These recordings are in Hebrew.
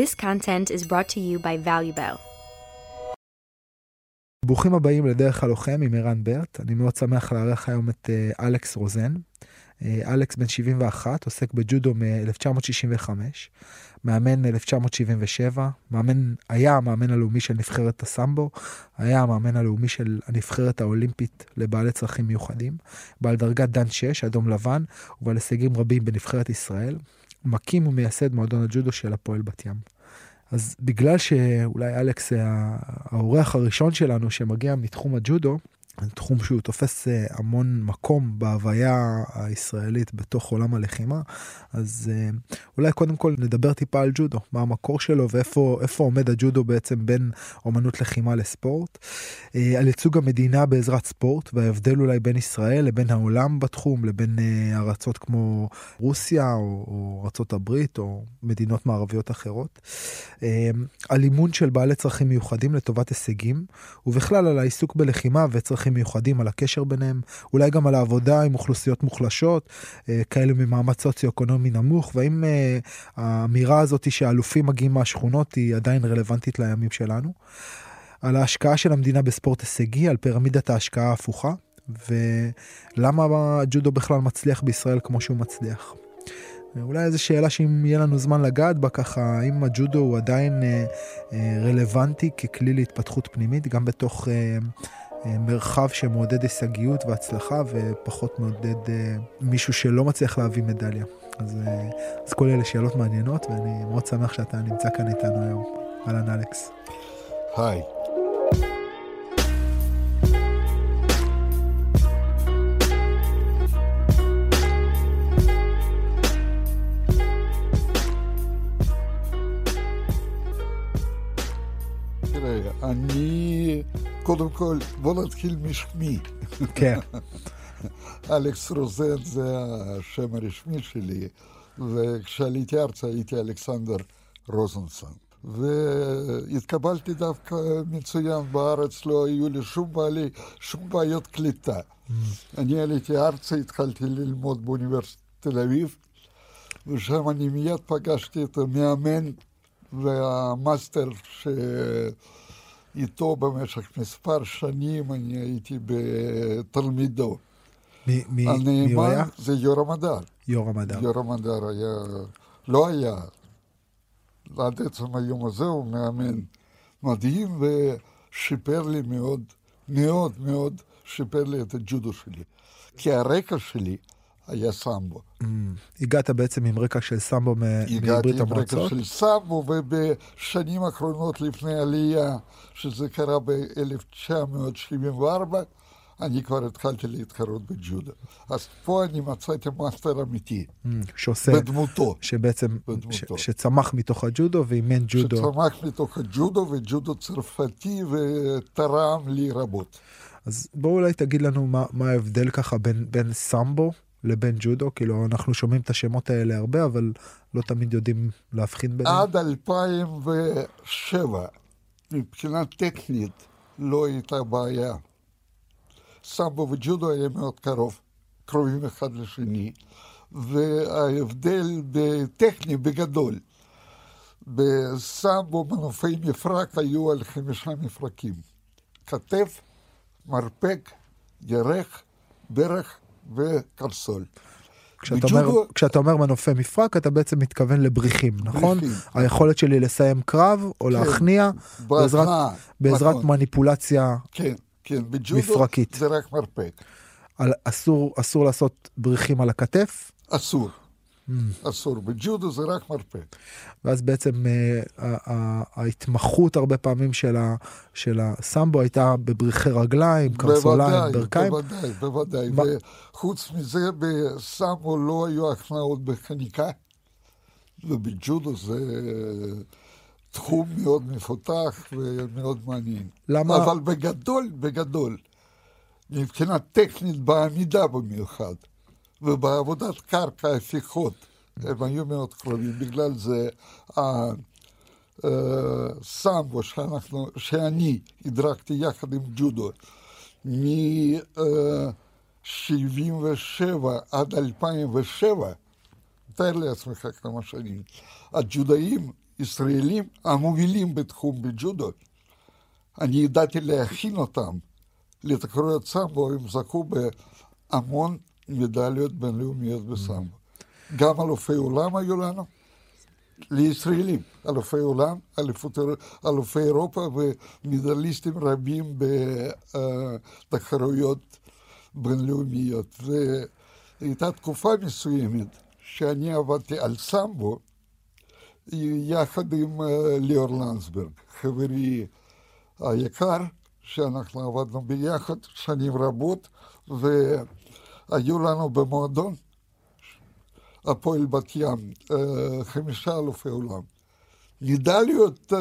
This content is brought to you by ValueBell. ברוכים הבאים לדרך הלוחם עם ערן ברט. אני מאוד שמח לארח היום את uh, אלכס רוזן. Uh, אלכס בן 71, עוסק בג'ודו מ-1965, מאמן 1977, מאמן, היה המאמן הלאומי של נבחרת הסמבו, היה המאמן הלאומי של הנבחרת האולימפית לבעלי צרכים מיוחדים, בעל דרגת דן 6, אדום לבן, ובעל הישגים רבים בנבחרת ישראל. מקים ומייסד מועדון הג'ודו של הפועל בת ים. אז בגלל שאולי אלכס האורח הראשון שלנו שמגיע מתחום הג'ודו, תחום שהוא תופס אה, המון מקום בהוויה הישראלית בתוך עולם הלחימה, אז אה, אולי קודם כל נדבר טיפה על ג'ודו, מה המקור שלו ואיפה עומד הג'ודו בעצם בין אומנות לחימה לספורט, אה, על ייצוג המדינה בעזרת ספורט וההבדל אולי בין ישראל לבין העולם בתחום, לבין ארצות כמו רוסיה או, או ארצות הברית או מדינות מערביות אחרות, על אימון של בעלי צרכים מיוחדים לטובת הישגים, ובכלל על העיסוק בלחימה וצרכים צרכים מיוחדים, על הקשר ביניהם, אולי גם על העבודה עם אוכלוסיות מוחלשות, אה, כאלה ממעמד סוציו-אקונומי נמוך, והאם אה, האמירה הזאת שהאלופים מגיעים מהשכונות היא עדיין רלוונטית לימים שלנו. על ההשקעה של המדינה בספורט הישגי, על פירמידת ההשקעה ההפוכה, ולמה הג'ודו בכלל מצליח בישראל כמו שהוא מצליח. אולי איזו שאלה שאם יהיה לנו זמן לגעת בה ככה, האם הג'ודו הוא עדיין אה, אה, רלוונטי ככלי להתפתחות פנימית, גם בתוך אה, אה, מרחב שמעודד הישגיות והצלחה ופחות מעודד אה, מישהו שלא מצליח להביא מדליה. אז, אה, אז כל אלה שאלות מעניינות ואני מאוד שמח שאתה נמצא כאן איתנו היום. אהלן אלכס. היי. קודם כל, בוא נתחיל משמי. כן. אלכס רוזן זה השם הרשמי שלי, וכשעליתי ארצה הייתי אלכסנדר רוזנסון. והתקבלתי דווקא מצוין בארץ, לא היו לי שום, בעלי, שום בעיות קליטה. Mm. אני עליתי ארצה, התחלתי ללמוד באוניברסיטת תל אביב, ושם אני מיד פגשתי את המאמן והמאסטר ש... איתו במשך מספר שנים אני הייתי בתלמידו. מי, מי, מי הוא היה? זה יורם הדר. יורם הדר. יורם הדר היה, לא היה, עד עצם היום הזה הוא מאמן מדהים ושיפר לי מאוד, מאוד מאוד שיפר לי את הג'ודו שלי. כי הרקע שלי היה סמבו. Mm. הגעת בעצם עם רקע של סמבו מברית המועצות? הגעתי עם רקע של סמבו, ובשנים האחרונות לפני עלייה, שזה קרה ב-1974, אני כבר התחלתי להתחרות בג'ודו. אז פה אני מצאתי מאסטר אמיתי. Mm, שעושה... בדמותו. שבעצם, בדמותו. ש, שצמח מתוך הג'ודו ואימן ג'ודו. שצמח מתוך הג'ודו וג'ודו צרפתי ותרם לי רבות. אז בואו אולי תגיד לנו מה, מה ההבדל ככה בין, בין סמבו לבין ג'ודו? כאילו, אנחנו שומעים את השמות האלה הרבה, אבל לא תמיד יודעים להבחין ביניהם. עד 2007, מבחינה טכנית, לא הייתה בעיה. סמבו וג'ודו היה מאוד קרוב, קרובים אחד לשני, וההבדל בטכני בגדול. בסמבו מנופי מפרק היו על חמישה מפרקים. כתף, מרפק, ירך, ברך וקרסול. כשאתה, אומר, כשאתה אומר מנופי מפרק, אתה בעצם מתכוון לבריחים, נכון? בריחים. היכולת שלי לסיים קרב או כן, להכניע בעזרת, בעזרת נכון. מניפולציה כן, כן. בג'ודו מפרקית. זה רק מרפק. על, אסור, אסור לעשות בריחים על הכתף? אסור. אסור. בג'ודו זה רק מרפק. ואז בעצם uh, ההתמחות הרבה פעמים של, הסמבו הייתה בבריחי רגליים, קרסוליים, ברכיים. בוודאי, בוודאי. מה... וחוץ מזה, בסמבו לא היו הכנעות בחניקה, ובג'ודו זה תחום מאוד מפותח ומאוד מעניין. למה? אבל בגדול, בגדול, מבחינה טכנית בעמידה במיוחד. ובעבודת קרקע, הפיכות, הם היו מאוד קרובים. בגלל זה הסמבו שאנחנו, שאני הדרכתי יחד עם ג'ודו, מ-77 עד 2007, תאר לעצמך כמה שנים, הג'ודאים ישראלים המובילים בתחום בג'ודו, אני ידעתי להכין אותם לתחרויות סמבו, הם זכו בהמון מדליות בינלאומיות בסמבו. גם אלופי עולם היו לנו, לישראלים, אלופי עולם, אלופי אירופה ומדליסטים רבים בתחרויות בינלאומיות. והייתה תקופה מסוימת שאני עבדתי על סמבו יחד עם ליאור לנסברג, חברי היקר, שאנחנו עבדנו ביחד שנים רבות, והיו לנו במועדון הפועל בת ים חמישה אלופי עולם. מדליות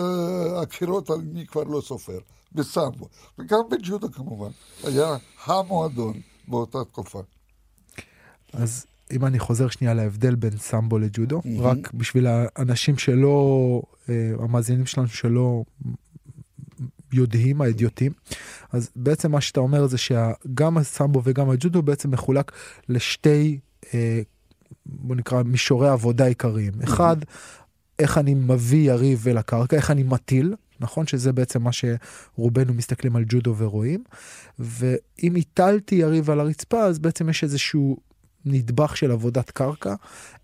אחרות אני כבר לא סופר, בסמבו, וגם בג'ודו כמובן, היה המועדון באותה תקופה. אז אם אני חוזר שנייה להבדל בין סמבו לג'ודו, mm-hmm. רק בשביל האנשים שלא, המאזינים שלנו שלא יודעים, האדיוטים. אז בעצם מה שאתה אומר זה שגם הסמבו וגם הג'ודו בעצם מחולק לשתי, אה, בוא נקרא, מישורי עבודה עיקריים. אחד, איך אני מביא יריב אל הקרקע, איך אני מטיל, נכון? שזה בעצם מה שרובנו מסתכלים על ג'ודו ורואים. ואם הטלתי יריב על הרצפה, אז בעצם יש איזשהו נדבך של עבודת קרקע,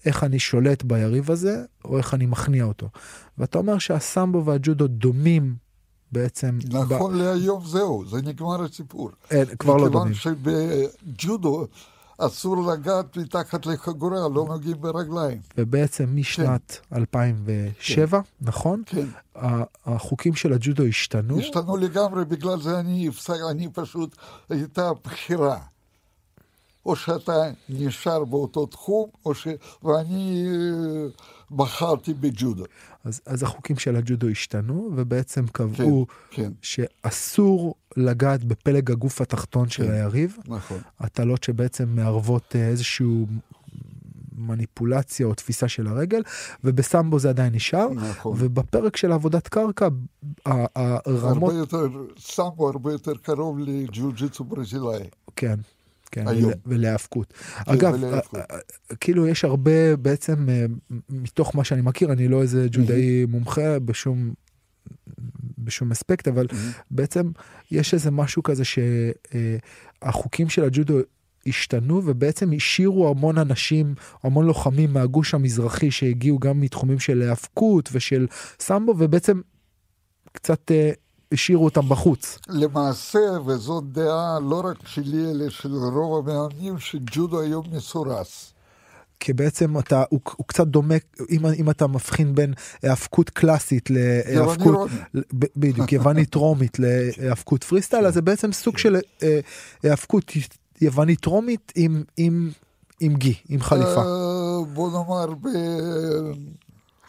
איך אני שולט ביריב הזה, או איך אני מכניע אותו. ואתה אומר שהסמבו והג'ודו דומים בעצם... נכון ב... להיום זהו, זה נגמר הסיפור. אין, כבר לא דומים. מכיוון שבג'ודו אסור לגעת מתחת לחגורה, לא נוגעים ברגליים. ובעצם משנת כן. 2007, כן. נכון? כן. החוקים של הג'ודו השתנו? השתנו לגמרי, בגלל זה אני, אני פשוט, הייתה בחירה. או שאתה נשאר באותו תחום, או ש... ואני בחרתי בג'ודו. אז, אז החוקים של הג'ודו השתנו, ובעצם קבעו כן, כן. שאסור לגעת בפלג הגוף התחתון כן, של היריב. נכון. הטלות שבעצם מערבות אה, איזושהי מניפולציה או תפיסה של הרגל, ובסמבו זה עדיין נשאר. נכון. ובפרק של עבודת קרקע, הרמות... הרבה יותר, סמבו הרבה יותר קרוב לג'ו-ג'יצו ברזילאי. כן. כן, היום. ולהאבקות. כן, אגב, ולהאבקות. כאילו יש הרבה בעצם, אה, מתוך מה שאני מכיר, אני לא איזה ג'ודאי. מומחה בשום, בשום אספקט, אבל. בעצם יש איזה משהו כזה שהחוקים של הג'ודו השתנו ובעצם השאירו המון אנשים, המון לוחמים מהגוש המזרחי שהגיעו גם מתחומים של האבקות ושל סמבו, ובעצם קצת אה, השאירו אותם בחוץ. למעשה, וזאת דעה לא רק שלי, אלא של רוב המאמנים, שג'ודו היום מסורס. כי בעצם אתה, הוא, הוא קצת דומה, אם, אם אתה מבחין בין האבקות קלאסית להאבקות, בדיוק, יוונית רומית להאבקות פריסטייל, אז זה בעצם סוג של האבקות יוונית רומית עם, עם, עם גי, עם חליפה. אה, בוא נאמר,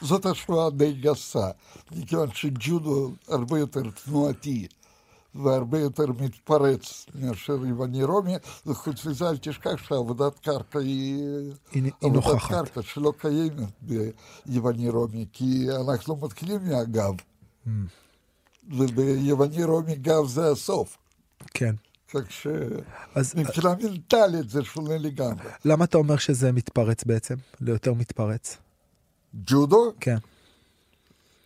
זאת השוואה די גסה, מכיוון שג'ודו הרבה יותר תנועתי והרבה יותר מתפרץ מאשר יווני רומי, וחוץ מזה אל תשכח שעבודת קרקע היא, היא עבודת נוכחת. קרקע שלא קיימת ביווני רומי, כי אנחנו מתחילים מהגב, mm. וביווני רומי גב זה הסוף. כן. כך שמבחינה מנטלית זה שונה לגמרי. למה אתה אומר שזה מתפרץ בעצם? ליותר מתפרץ? ג'ודו? כן.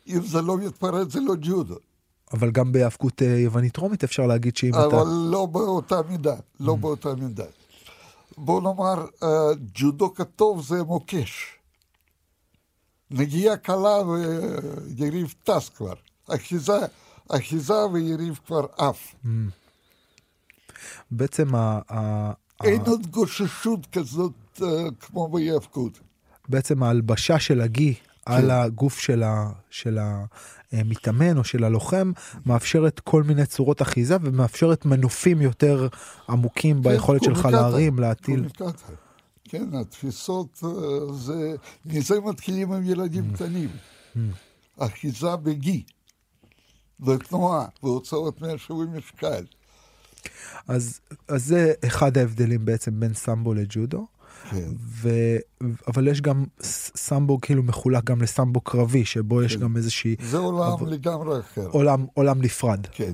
אם זה לא מתפרץ זה לא ג'ודו. אבל גם בהאבקות אה, יוונית רומית אפשר להגיד שאם אבל אתה... אבל לא באותה מידה, לא mm. באותה מידה. בוא נאמר, אה, ג'ודו כתוב זה מוקש. נגיעה קלה ויריב טס כבר. אחיזה, אחיזה ויריב כבר עף. Mm. בעצם ה... אין עוד גוששות כזאת uh, כמו בהיאבקות. בעצם ההלבשה של הגי כן. על הגוף של, ה, של המתאמן או של הלוחם מאפשרת כל מיני צורות אחיזה ומאפשרת מנופים יותר עמוקים כן, ביכולת שלך להרים, להטיל. כן, התפיסות אה, זה, מזה מתחילים עם ילדים mm. קטנים. Mm. אחיזה בגי, ותנועה, והוצאות מהשווי משקל. אז, אז זה אחד ההבדלים בעצם בין סמבו לג'ודו. כן. ו... אבל יש גם סמבו כאילו מחולק גם לסמבו קרבי, שבו כן. יש גם איזושהי... זה עולם אבל... לגמרי אחר. עולם, עולם נפרד. כן.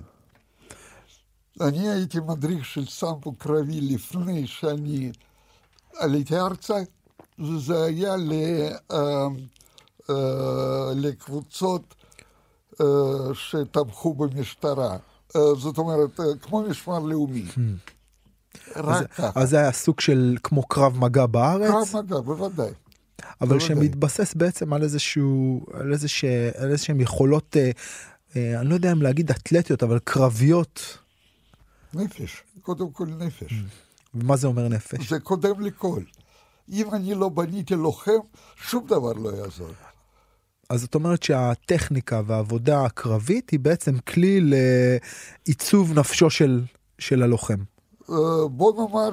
אני הייתי מדריך של סמבו קרבי לפני שאני עליתי ארצה, וזה היה אה, לקבוצות אה, שתמכו במשטרה. אה, זאת אומרת, אה, כמו משמר לאומי. רק אז, ככה. אז זה היה סוג של כמו קרב מגע בארץ, קרב מגע, בוודאי. אבל בוודאי. שמתבסס בעצם על איזשהו, על איזשה, על איזשהם יכולות, אה, אה, אני לא יודע אם להגיד אתלטיות, אבל קרביות. נפש, קודם כל נפש. ומה זה אומר נפש? זה קודם לכל. אם אני לא בניתי לוחם, שום דבר לא יעזור. אז זאת אומרת שהטכניקה והעבודה הקרבית היא בעצם כלי לעיצוב נפשו של, של הלוחם. אה, בוא נאמר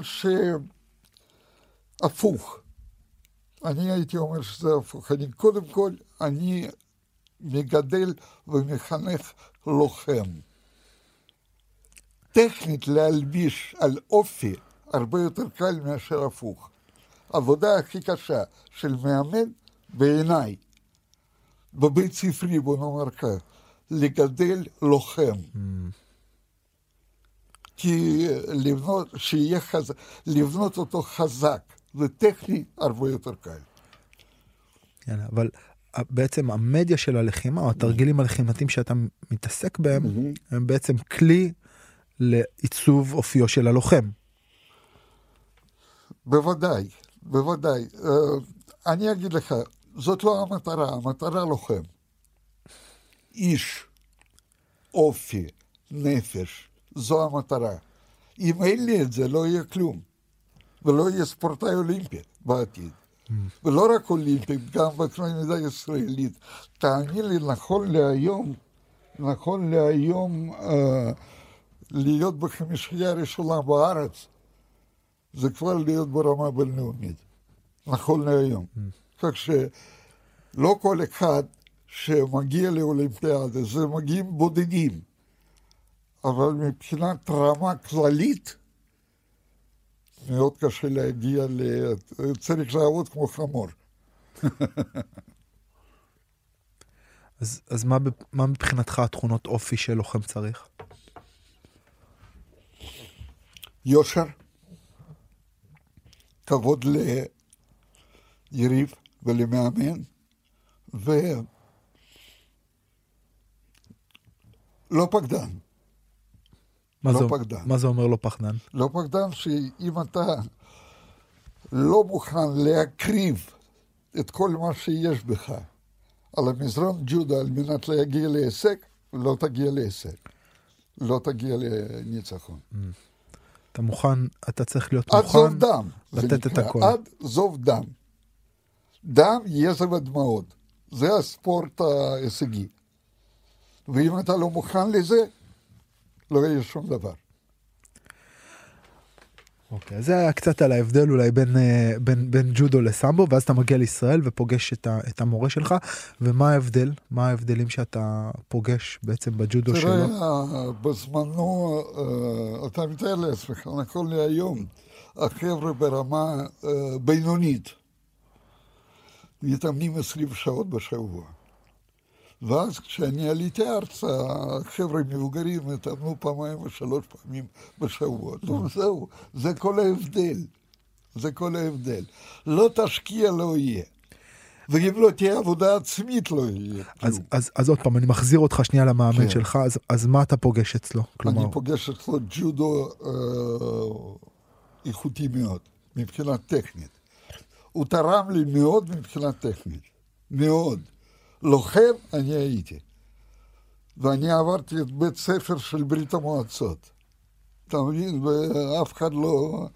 שהפוך. אני הייתי אומר שזה הפוך. אני קודם כל, אני מגדל ומחנך לוחם. טכנית להלביש על אופי הרבה יותר קל מאשר הפוך. עבודה הכי קשה של מאמן בעיניי, בבית ספרי, בוא נאמר כך, לגדל לוחם. כי לבנות, שיהיה חזק, לבנות אותו חזק וטכני הרבה יותר קל. כן, אבל בעצם המדיה של הלחימה, או התרגילים הלחימתיים שאתה מתעסק בהם, הם בעצם כלי לעיצוב אופיו של הלוחם. בוודאי, בוודאי. אה, אני אגיד לך, זאת לא המטרה, המטרה לוחם. איש, אופי, נפש, זו המטרה. אם אין לי את זה, לא יהיה כלום. ולא יהיה ספורטאי אולימפי בעתיד. ולא רק אולימפי, גם בקנה ישראלית. תאמין לי, נכון להיום, נכון להיום, אה, להיות בחמישייה הראשונה בארץ, זה כבר להיות ברמה בינלאומית. נכון להיום. כך שלא כל אחד שמגיע לאולימפיאדה, זה מגיעים בודדים. אבל מבחינת רמה כללית, מאוד קשה להגיע ל... צריך לעבוד כמו חמור. אז, אז מה, מה מבחינתך התכונות אופי של לוחם צריך? יושר, כבוד ליריב ולמאמן, ולא פקדן. מה, לא זה, פחדן. מה זה אומר לא פחדן? לא פחדן שאם אתה לא מוכן להקריב את כל מה שיש בך על המזרון ג'ודה על מנת להגיע להישג, לא תגיע להישג. לא תגיע לניצחון. אתה מוכן, אתה צריך להיות עד זוב מוכן דם. זה לתת את הכל. עד זוב דם. דם, יזע ודמעות. זה הספורט ההישגי. ואם אתה לא מוכן לזה, לא יהיה שום דבר. אוקיי, אז זה היה קצת על ההבדל אולי בין, אה, בין, בין ג'ודו לסמבו, ואז אתה מגיע לישראל ופוגש את, ה, את המורה שלך, ומה ההבדל? מה ההבדלים שאתה פוגש בעצם בג'ודו שלו? תראה, בזמנו, אה, אתה מתאר לעצמך, נכון להיום, החבר'ה ברמה אה, בינונית מתאמנים 20 שעות בשבוע. ואז כשאני עליתי ארצה, החבר'ה מבוגרים התאמנו פעמיים או שלוש פעמים בשבוע. טוב, זהו, זה כל ההבדל. זה כל ההבדל. לא תשקיע, לא יהיה. ואם לא תהיה עבודה עצמית, לא יהיה אז. אז, אז עוד פעם, אני מחזיר אותך שנייה למאמן כן. שלך, אז, אז מה אתה פוגש אצלו? כלומר, אני פוגש אצלו ג'ודו אה, איכותי מאוד, מבחינה טכנית. הוא תרם לי מאוד מבחינה טכנית, מאוד. לוחם אני הייתי. ואני עברתי את בית ספר של ברית המועצות. אתה מבין? ואף אחד לא,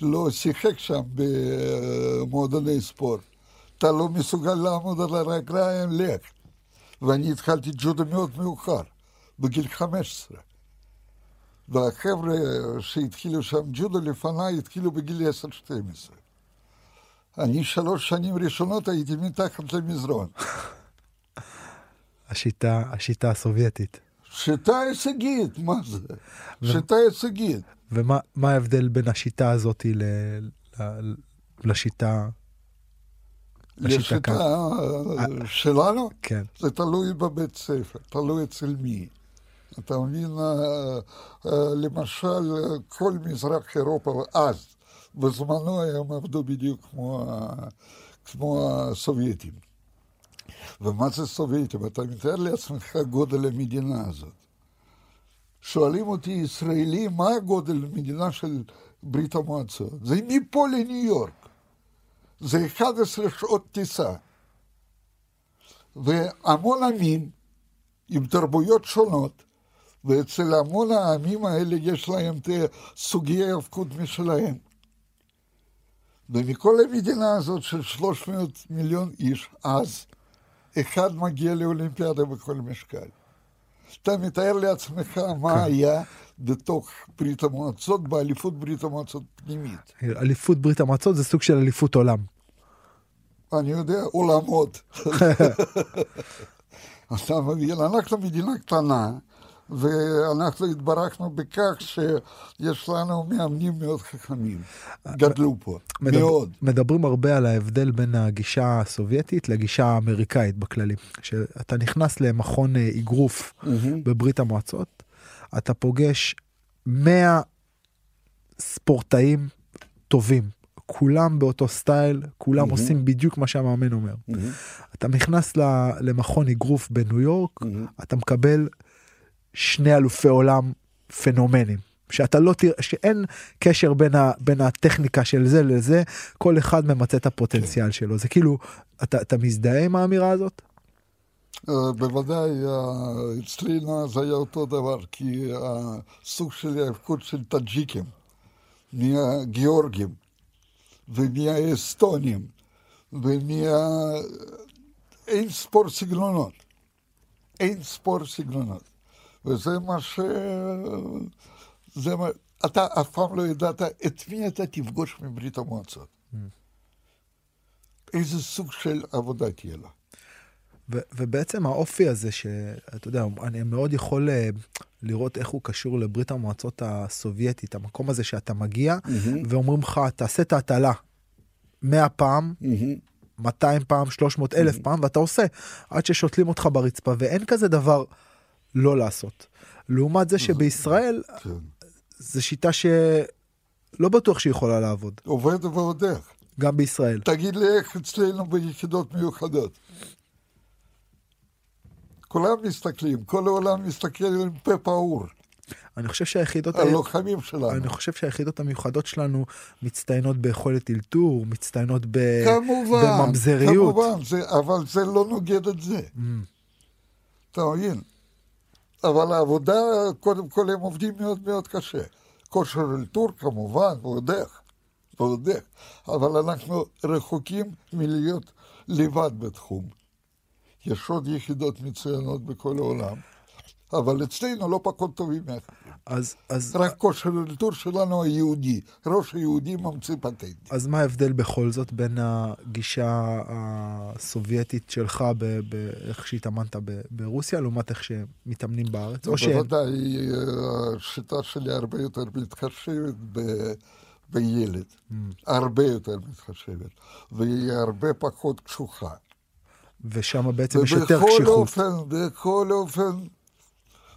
לא שיחק שם במועדוני ספורט. אתה לא מסוגל לעמוד על הרגליים, לך. ואני התחלתי ג'ודו מאוד מאוחר, בגיל 15. והחבר'ה שהתחילו שם ג'ודו לפניי התחילו בגיל 10-12. אני שלוש שנים ראשונות הייתי מתחת למזרון. השיטה, השיטה הסובייטית. שיטה הישגית, מה זה? שיטה הישגית. ומה מה ההבדל בין השיטה הזאת ל, ל, לשיטה, לשיטה כאן? שלנו, כן. זה תלוי בבית ספר, תלוי אצל מי. אתה מבין, אה, אה, למשל, כל מזרח אירופה אז, בזמנו הם עבדו בדיוק כמו, כמו הסובייטים. ומה זה סובייטים? אתה מתאר לעצמך גודל המדינה הזאת. שואלים אותי ישראלים, מה הגודל המדינה של ברית המועצות? זה מפה לניו יורק. זה 11 שעות טיסה. והמון עמים עם תרבויות שונות, ואצל המון העמים האלה יש להם סוגי האבקות משלהם. ומכל המדינה הזאת של 300 מיליון איש, אז אחד מגיע לאולימפיאדה בכל משקל. אתה מתאר לעצמך מה כן. היה בתוך ברית המועצות, באליפות ברית המועצות פנימית. אליפות ברית המועצות זה סוג של אליפות עולם. אני יודע, עולמות. אתה מבין, אנחנו מדינה קטנה, ואנחנו התברכנו בכך שיש לנו מאמנים מאוד חכמים. גדלו פה, מדבר, מאוד. מדברים הרבה על ההבדל בין הגישה הסובייטית לגישה האמריקאית בכללי. כשאתה נכנס למכון אה, אגרוף mm-hmm. בברית המועצות, אתה פוגש 100 ספורטאים טובים. כולם באותו סטייל, כולם mm-hmm. עושים בדיוק מה שהמאמן אומר. Mm-hmm. אתה נכנס למכון אגרוף בניו יורק, mm-hmm. אתה מקבל שני אלופי עולם פנומנים. שאתה לא תראה, שאין קשר בין, ה, בין הטכניקה של זה לזה, כל אחד ממצה את הפוטנציאל כן. שלו. זה כאילו, אתה, אתה מזדהה עם האמירה הזאת? Uh, בוודאי, uh, אצלנו זה היה אותו דבר, כי הסוג של ההאבקות של טאג'יקים, מהגיאורגים ומהאסטונים ומה... אין ספור סגנונות. אין ספור סגנונות. וזה מה ש... זה מה... אתה אף פעם לא ידעת את מי אתה תפגוש מברית המועצות. Mm. איזה סוג של עבודה תהיה לה. ו- ובעצם האופי הזה, שאתה יודע, אני מאוד יכול אה, לראות איך הוא קשור לברית המועצות הסובייטית, המקום הזה שאתה מגיע mm-hmm. ואומרים לך, תעשה את ההטלה 100 פעם, mm-hmm. 200 פעם, 300 אלף mm-hmm. פעם, ואתה עושה, עד ששותלים אותך ברצפה, ואין כזה דבר לא לעשות. לעומת זה שבישראל, כן. זו שיטה שלא בטוח שהיא יכולה לעבוד. עובד ועוד איך. גם בישראל. תגיד לי איך אצלנו ביחידות מיוחדות. כולם מסתכלים, כל העולם מסתכל עם פה פעור. אני חושב שהיחידות... הלוחמים שלנו. אני חושב שהיחידות המיוחדות שלנו מצטיינות ביכולת אלתור, מצטיינות ב... כמובן, בממזריות. כמובן, זה, אבל זה לא נוגד את זה. Mm. אתה מבין? אבל העבודה, קודם כל הם עובדים מאוד מאוד קשה. כושר אלתור כמובן, ועוד איך, ועוד איך. אבל אנחנו רחוקים מלהיות לבד בתחום. יש עוד יחידות מצוינות בכל העולם. אבל אצלנו לא פחות טובים מאחרים. אז, אז... רק כושר אלתור שלנו היהודי, ראש היהודי ממציא פטנטים. אז מה ההבדל בכל זאת בין הגישה הסובייטית שלך, באיך שהתאמנת ברוסיה, לעומת איך שמתאמנים בארץ? או בוודאי, השיטה שלי הרבה יותר מתחשבת ב... בילד, mm. הרבה יותר מתחשבת, והיא הרבה פחות קשוחה. ושם בעצם יש יותר קשיחות. אופן, בכל אופן,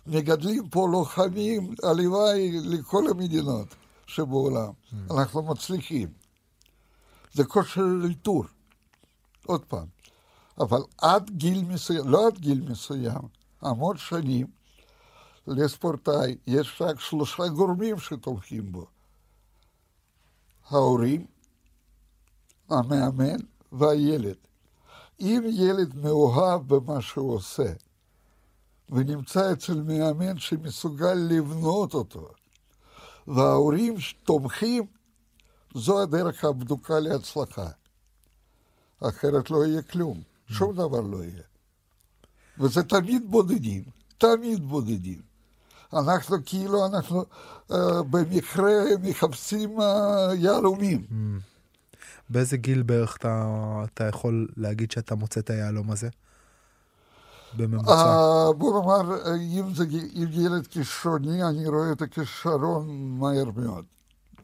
מגדלים פה לוחמים, הלוואי לכל המדינות שבעולם. Mm. אנחנו מצליחים. זה כושר אלתור. עוד פעם. אבל עד גיל מסוים, לא עד גיל מסוים, המון שנים, לספורטאי יש רק שלושה גורמים שתומכים בו. ההורים, המאמן והילד. אם ילד מאוהב במה שהוא עושה, ונמצא אצל מאמן שמסוגל לבנות אותו, וההורים תומכים, זו הדרך הבדוקה להצלחה. אחרת לא יהיה כלום, שום דבר לא יהיה. וזה תמיד בודדים, תמיד בודדים. אנחנו כאילו, אנחנו uh, במקרה מחפשים uh, יהלומים. באיזה גיל בערך אתה, אתה יכול להגיד שאתה מוצא את היהלום הזה? בממוצע? Uh, בוא נאמר, אם זה ילד כישרוני, אני רואה את הכישרון מהר מאוד.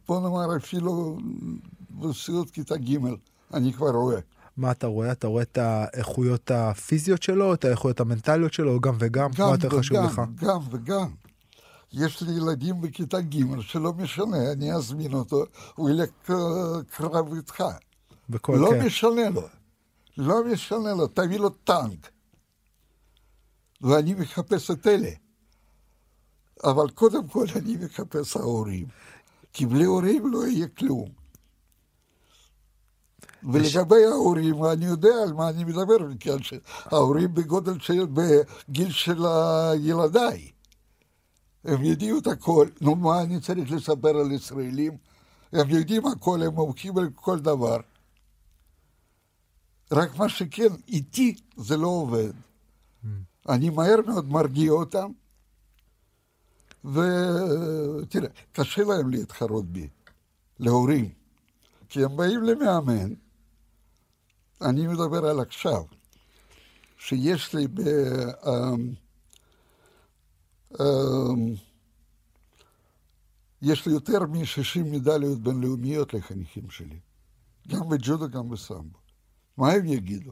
בוא נאמר, אפילו בסיעות כיתה ג', אני כבר רואה. מה אתה רואה? אתה רואה את האיכויות הפיזיות שלו, את האיכויות המנטליות שלו, גם וגם? גם מה יותר חשוב לך? גם וגם. יש לי ילדים בכיתה ג' שלא משנה, אני אזמין אותו, הוא ילך קרב איתך. בכל לא כן. משנה לו. לא משנה לו, תביא לו טנק. ואני מחפש את אלה. אבל קודם כל אני מחפש ההורים. כי בלי הורים לא יהיה כלום. ולגבי ההורים, אני יודע על מה אני מדבר, מכיוון שההורים בגודל של, בגיל של ילדיי. הם ידעו את הכל. נו, מה אני צריך לספר על ישראלים? הם יודעים הכל, הם מומחים על כל דבר. רק מה שכן, איתי זה לא עובד. אני מהר מאוד מרגיע אותם, ותראה, קשה להם להתחרות בי, להורים. כי הם באים למאמן, אני מדבר על עכשיו, שיש לי ב... אמ, אמ, יש לי יותר מ-60 מדליות בינלאומיות לחניכים שלי, גם בג'ודו, גם בסמבו. מה הם יגידו?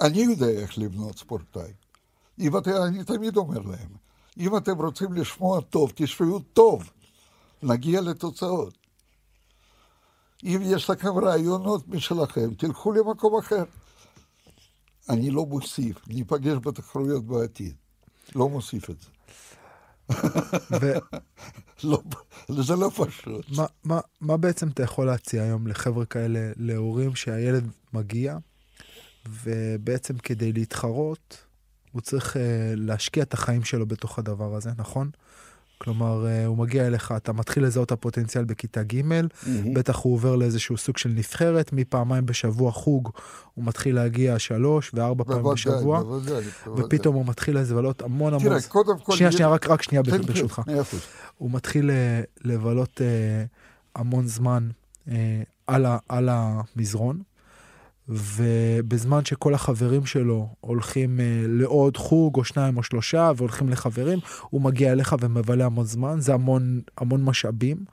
אני יודע איך לבנות ספורטאי. אם אתם, אני תמיד אומר להם, אם אתם רוצים לשמוע טוב, תשמעו טוב, נגיע לתוצאות. אם יש לכם רעיונות משלכם, תלכו למקום אחר. אני לא מוסיף, ניפגש בתחרויות בעתיד. לא מוסיף את זה. ו... לא, זה לא פשוט. מה, מה, מה בעצם אתה יכול להציע היום לחבר'ה כאלה, להורים שהילד מגיע, ובעצם כדי להתחרות, הוא צריך uh, להשקיע את החיים שלו בתוך הדבר הזה, נכון? כלומר, אה, הוא מגיע אליך, אתה מתחיל לזהות את הפוטנציאל בכיתה ג', mm-hmm. בטח הוא עובר לאיזשהו סוג של נבחרת, מפעמיים בשבוע חוג, הוא מתחיל להגיע שלוש וארבע פעמים בשבוע, בוודאי. ופתאום הוא מתחיל לבלות המון המון... תראה, קודם כל... שנייה, שנייה, רק, רק שנייה כן, כן, ברשותך. הוא מתחיל אה, לבלות אה, המון זמן על, ה, על המזרון. ובזמן שכל החברים שלו הולכים אה, לעוד חוג או שניים או שלושה והולכים לחברים, הוא מגיע אליך ומבלה המון זמן, זה המון, המון משאבים,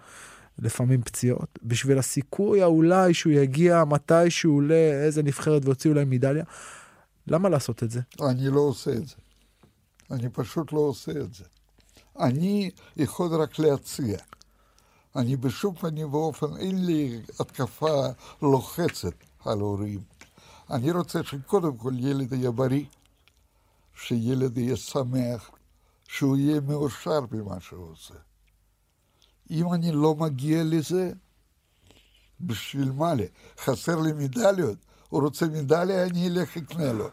לפעמים פציעות, בשביל הסיכוי האולי שהוא יגיע מתישהו לאיזה נבחרת ויוציאו להם מדליה. למה לעשות את זה? אני לא עושה את זה. אני פשוט לא עושה את זה. אני יכול רק להציע. אני בשום פנים ואופן, אין לי התקפה לוחצת על הורים. אני רוצה שקודם כל ילד יהיה בריא, שילד יהיה שמח, שהוא יהיה מאושר במה שהוא עושה. אם אני לא מגיע לזה, בשביל מה לי? חסר לי מדליות? הוא רוצה מדליה, אני אלך אקנה לו.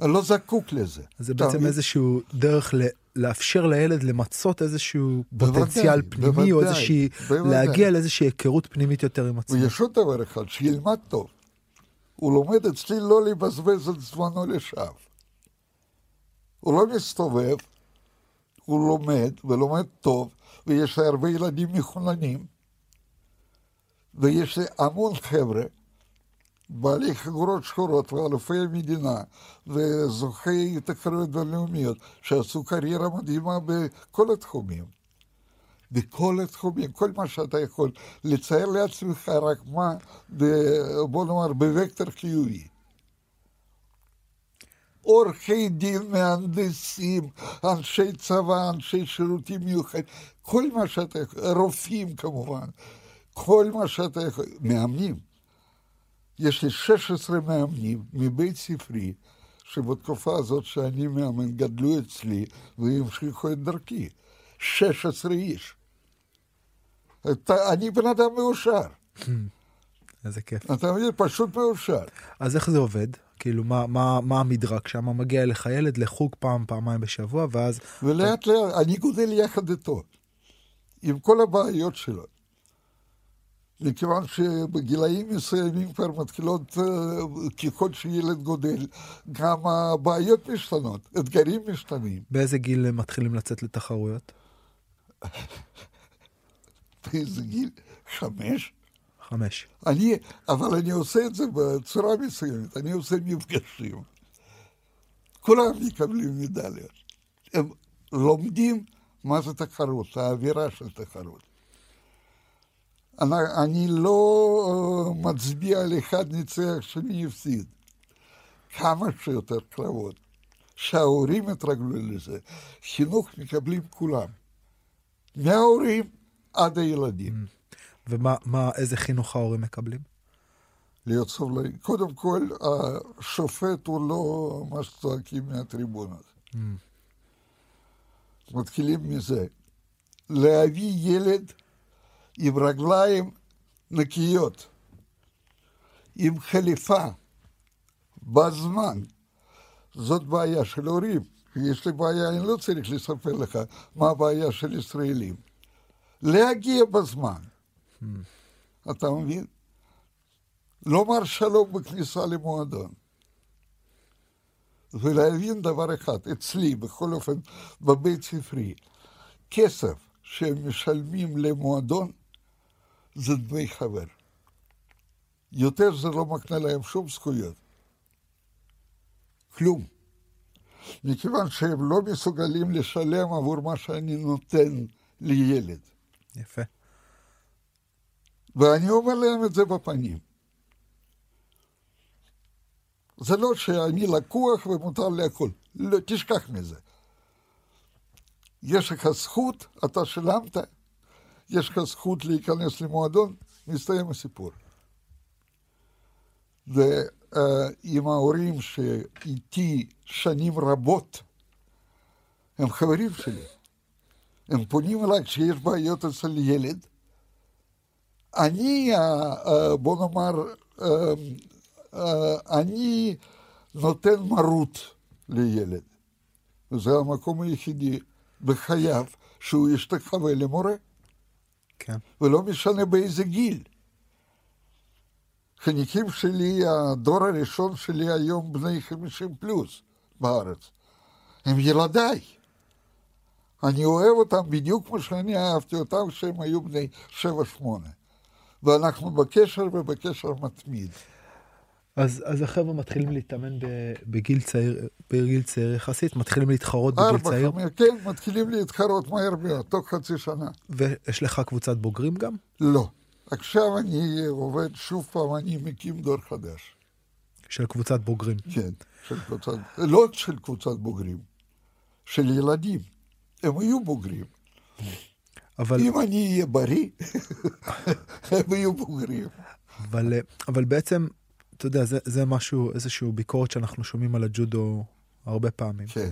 אני לא זקוק לזה. זה בעצם. איזשהו דרך. לאפשר לילד למצות איזשהו בוודאי, פוטנציאל פנימי, בוודאי, או איזושהי, בוודאי. להגיע לאיזושהי היכרות פנימית יותר עם עצמו. ויש עוד דבר אחד, שילמד טוב. הוא לומד אצלי לא לבזבז את זמנו לשווא. הוא לא מסתובב, הוא לומד, ולומד טוב, ויש לי הרבה ילדים מחוננים, ויש לי המון חבר'ה, בעלי חגורות שחורות ואלופי המדינה וזוכי תחרויות בינלאומיות שעשו קריירה מדהימה בכל התחומים. בכל התחומים, כל מה שאתה יכול לצייר לעצמך, רק מה, בוא נאמר, בווקטור חיובי. עורכי דין, מהנדסים, אנשי צבא, אנשי שירותים מיוחדים, כל מה שאתה יכול, רופאים כמובן, כל מה שאתה יכול, מאמנים. יש לי 16 מאמנים מבית ספרי, שבתקופה הזאת שאני מאמן גדלו אצלי והמשיכו את דרכי. 16 איש. אני בן אדם מאושר. איזה כיף. אתה מבין? פשוט מאושר. אז איך זה עובד? כאילו, מה, מה, מה המדרג שם? מגיע אליך ילד לחוג פעם, פעמיים בשבוע, ואז... ולאט לאט, אני גודל יחד איתו, עם כל הבעיות שלו. מכיוון שבגילאים מסוימים כבר מתחילות, ככל שילד גודל, גם הבעיות משתנות, אתגרים משתנים. באיזה גיל מתחילים לצאת לתחרויות? באיזה גיל? חמש? חמש. אני, אבל אני עושה את זה בצורה מסוימת, אני עושה מפגשים. כולם מקבלים מדליות. הם לומדים מה זה תחרות, האווירה של תחרות. אני, לא אה, מצביע על אחד ניצח, שני הפסיד. כמה שיותר קרבות. שההורים יתרגלו לזה. חינוך מקבלים כולם. מההורים עד הילדים. ומה, מה, איזה חינוך ההורים מקבלים? להיות סובלני. קודם כל, השופט הוא לא מה שצועקים מהטריבונות. Mm. מתחילים מזה. להביא ילד עם רגליים נקיות, עם חליפה, בזמן. זאת בעיה של הורים. יש לי בעיה, אני לא צריך לספר לך מה הבעיה של ישראלים. להגיע בזמן. אתה מבין? לומר שלום בכניסה למועדון. ולהבין דבר אחד, אצלי, בכל אופן, בבית ספרי, כסף שהם למועדון זה דמי חבר. יותר זה לא מקנה להם שום זכויות. כלום. מכיוון שהם לא מסוגלים לשלם עבור מה שאני נותן לילד. יפה. ואני אומר להם את זה בפנים. זה לא שאני לקוח ומותר לי הכול. לא, תשכח מזה. יש לך זכות, אתה שילמת, יש לך זכות להיכנס למועדון, מסתיים הסיפור. ועם ההורים שאיתי שנים רבות, הם חברים שלי. הם פונים אליי כשיש בעיות אצל ילד. אני, בוא נאמר, אני נותן מרות לילד. זה המקום היחידי בחייו שהוא ישתחווה למורה. כן. ולא משנה באיזה גיל. חניכים שלי, הדור הראשון שלי היום בני 50 פלוס בארץ. הם ילדיי. אני אוהב אותם בדיוק כמו שאני אהבתי אותם כשהם היו בני 7-8. ואנחנו בקשר ובקשר מתמיד. אז, אז החבר'ה מתחילים להתאמן בגיל צעיר, בגיל צעיר יחסית, מתחילים להתחרות בגיל ארבע, צעיר. חמי, כן, מתחילים להתחרות מהר מאוד, תוך חצי שנה. ויש לך קבוצת בוגרים גם? לא. עכשיו אני עובד שוב פעם, אני מקים דור חדש. של קבוצת בוגרים. כן, של קבוצת, לא של קבוצת בוגרים, של ילדים. הם יהיו בוגרים. אבל... אם אני אהיה בריא, הם יהיו בוגרים. אבל, אבל בעצם אתה יודע, זה, זה משהו, איזשהו ביקורת שאנחנו שומעים על הג'ודו הרבה פעמים. כן.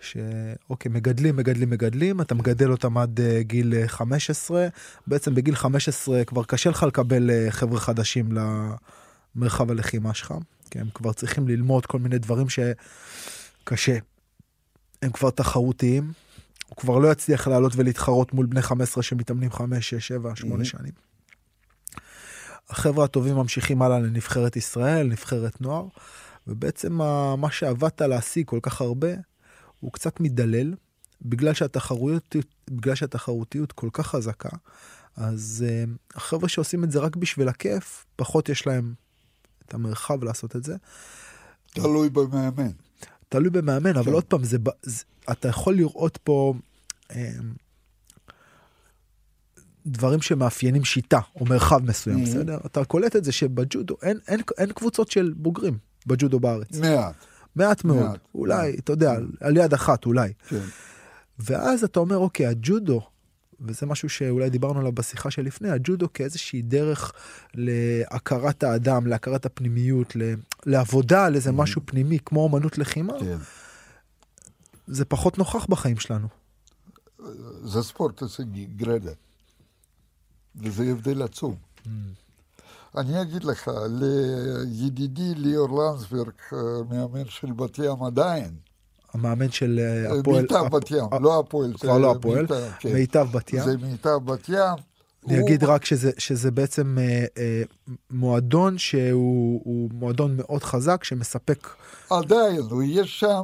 שאוקיי, מגדלים, מגדלים, מגדלים, אתה מגדל אותם עד uh, גיל 15, אה, בעצם בגיל 15 כבר קשה לך לקבל uh, חבר'ה חדשים למרחב הלחימה שלך, כי הם כבר צריכים ללמוד כל מיני דברים שקשה. הם כבר תחרותיים, הוא כבר לא יצליח לעלות ולהתחרות מול בני 15 שמתאמנים 5, 6, 7, 8 שנים. החבר'ה הטובים ממשיכים הלאה לנבחרת ישראל, נבחרת נוער, ובעצם מה שעבדת להשיג כל כך הרבה, הוא קצת מדלל, בגלל שהתחרותיות, בגלל שהתחרותיות כל כך חזקה, אז uh, החבר'ה שעושים את זה רק בשביל הכיף, פחות יש להם את המרחב לעשות את זה. תלוי במאמן. תלוי במאמן, כן. אבל עוד פעם, זה, זה, אתה יכול לראות פה... Uh, דברים שמאפיינים שיטה או מרחב מסוים, mm-hmm. בסדר? אתה קולט את זה שבג'ודו אין, אין, אין קבוצות של בוגרים בג'ודו בארץ. מעט. מעט מאוד, מעט, אולי, מעט. אתה יודע, על, על יד אחת אולי. כן. ואז אתה אומר, אוקיי, הג'ודו, וזה משהו שאולי דיברנו עליו בשיחה שלפני, הג'ודו כאיזושהי דרך להכרת האדם, להכרת הפנימיות, לעבודה על איזה mm-hmm. משהו פנימי, כמו אמנות לחימה, כן. זה פחות נוכח בחיים שלנו. זה ספורט הישגי, גרדה. וזה הבדל עצום. Mm. אני אגיד לך, לידידי ליאור לנסברג, מאמן של בת ים עדיין, המאמן של אה, הפועל... מיטב בת ים, לא הפועל. כבר לא הפועל, כן. מיטב בת ים. זה מיטב בת ים. אני אגיד רק שזה, בעצם אה, אה, מועדון שהוא מועדון מאוד חזק, שמספק... עדיין, יש שם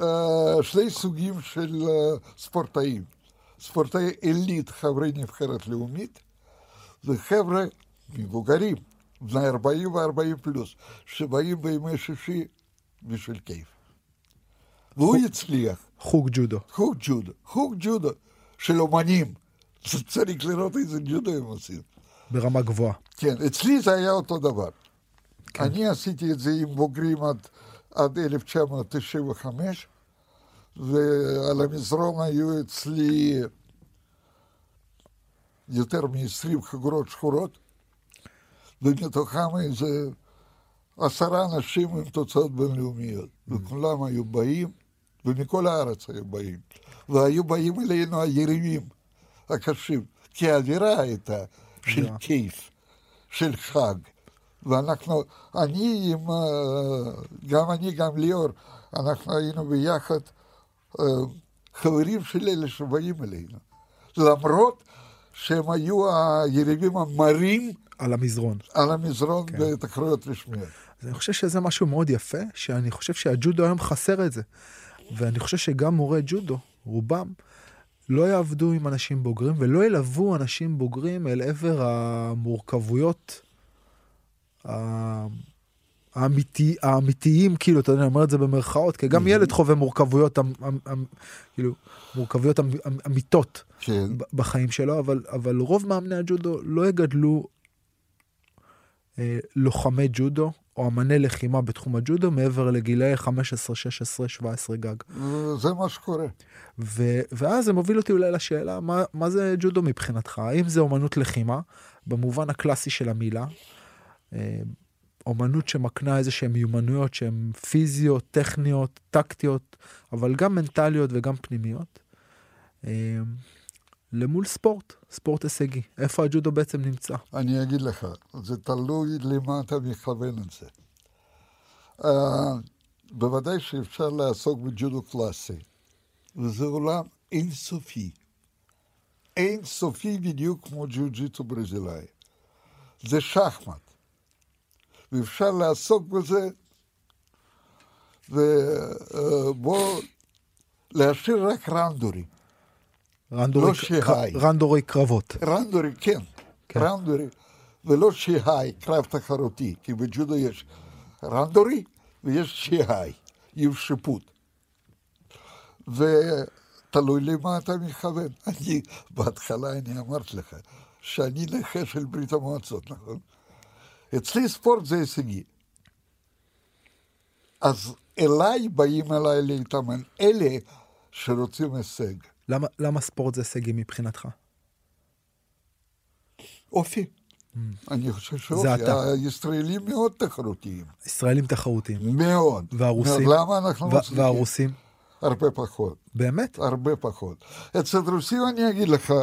אה, שני סוגים של אה, ספורטאים. ספורטאי עילית, חברי נבחרת לאומית, וחבר'ה מבוגרים, בני 40 ו-40 פלוס, שבאים בימי שישי בשביל כיף. והוא יצליח. חוג ג'ודו. חוג ג'ודו. חוג ג'ודו של אומנים. צריך לראות איזה ג'ודו הם עושים. ברמה גבוהה. כן, אצלי זה היה אותו דבר. כן. אני עשיתי את זה עם בוגרים עד, עד 1995, ועל המזרון היו אצלי יותר מ-20 חגורות שחורות, ומתוכם איזה עשרה אנשים עם תוצאות בינלאומיות, וכולם היו באים, ומכל הארץ היו באים, והיו באים אלינו היריבים הקשים, כי האווירה הייתה של. כיף, של חג. ואנחנו, אני עם, אה, גם אני, גם ליאור, אנחנו היינו ביחד חברים של אלה שבאים אלינו. למרות שהם היו היריבים המרים על המזרון. על המזרון בתחרויות רשמיות. אז אני חושב שזה משהו מאוד יפה, שאני חושב שהג'ודו היום חסר את זה. ואני חושב שגם מורי ג'ודו, רובם, לא יעבדו עם אנשים בוגרים ולא ילוו אנשים בוגרים אל עבר המורכבויות האמיתי, האמיתיים, כאילו, אתה יודע, אני אומר את זה במרכאות, כי גם ילד חווה מורכבויות, אמ- אמ- אמ- כאילו, מורכבויות אמ- אמ- אמיתות כן. בחיים שלו, אבל, אבל רוב מאמני הג'ודו לא יגדלו אה, לוחמי ג'ודו או אמני לחימה בתחום הג'ודו מעבר לגילאי 15, 16, 17 גג. זה מה שקורה. ו, ואז זה מוביל אותי אולי לשאלה, מה, מה זה ג'ודו מבחינתך? האם זה אומנות לחימה, במובן הקלאסי של המילה? אה, אומנות שמקנה איזה שהן מיומנויות שהן פיזיות, טכניות, טקטיות, אבל גם מנטליות וגם פנימיות. אה, למול ספורט, ספורט הישגי. איפה הג'ודו בעצם נמצא? אני אגיד לך, זה תלוי למה אתה מכוון את זה. Uh, בוודאי שאפשר לעסוק בג'ודו קלאסי, וזה עולם אינסופי. אינסופי בדיוק כמו ג'יו-ג'יטו ברזילאי. זה שחמט. ואפשר לעסוק בזה, ובוא, להשאיר רק רנדורי. רנדורי, לא שהי. רנדורי קרבות. רנדורי, כן, כן. רנדורי, ולא שהי, קרב תחרותי, כי בג'ודו יש רנדורי ויש שהי, עם שיפוט. ותלוי למה אתה מכוון. אני, בהתחלה אני אמרתי לך, שאני נכה של ברית המועצות, נכון? אצלי ספורט זה הישגי. אז אליי באים אליי להתאמן אלה שרוצים הישג. למה, למה ספורט זה הישגי מבחינתך? אופי. אני חושב שאופי. Mm. הישראלים מאוד תחרותיים. ישראלים תחרותיים. מאוד. והרוסים? למה אנחנו ו- מצליחים? והרוסים? הרבה פחות. באמת? הרבה פחות. אצל רוסים אני אגיד לך,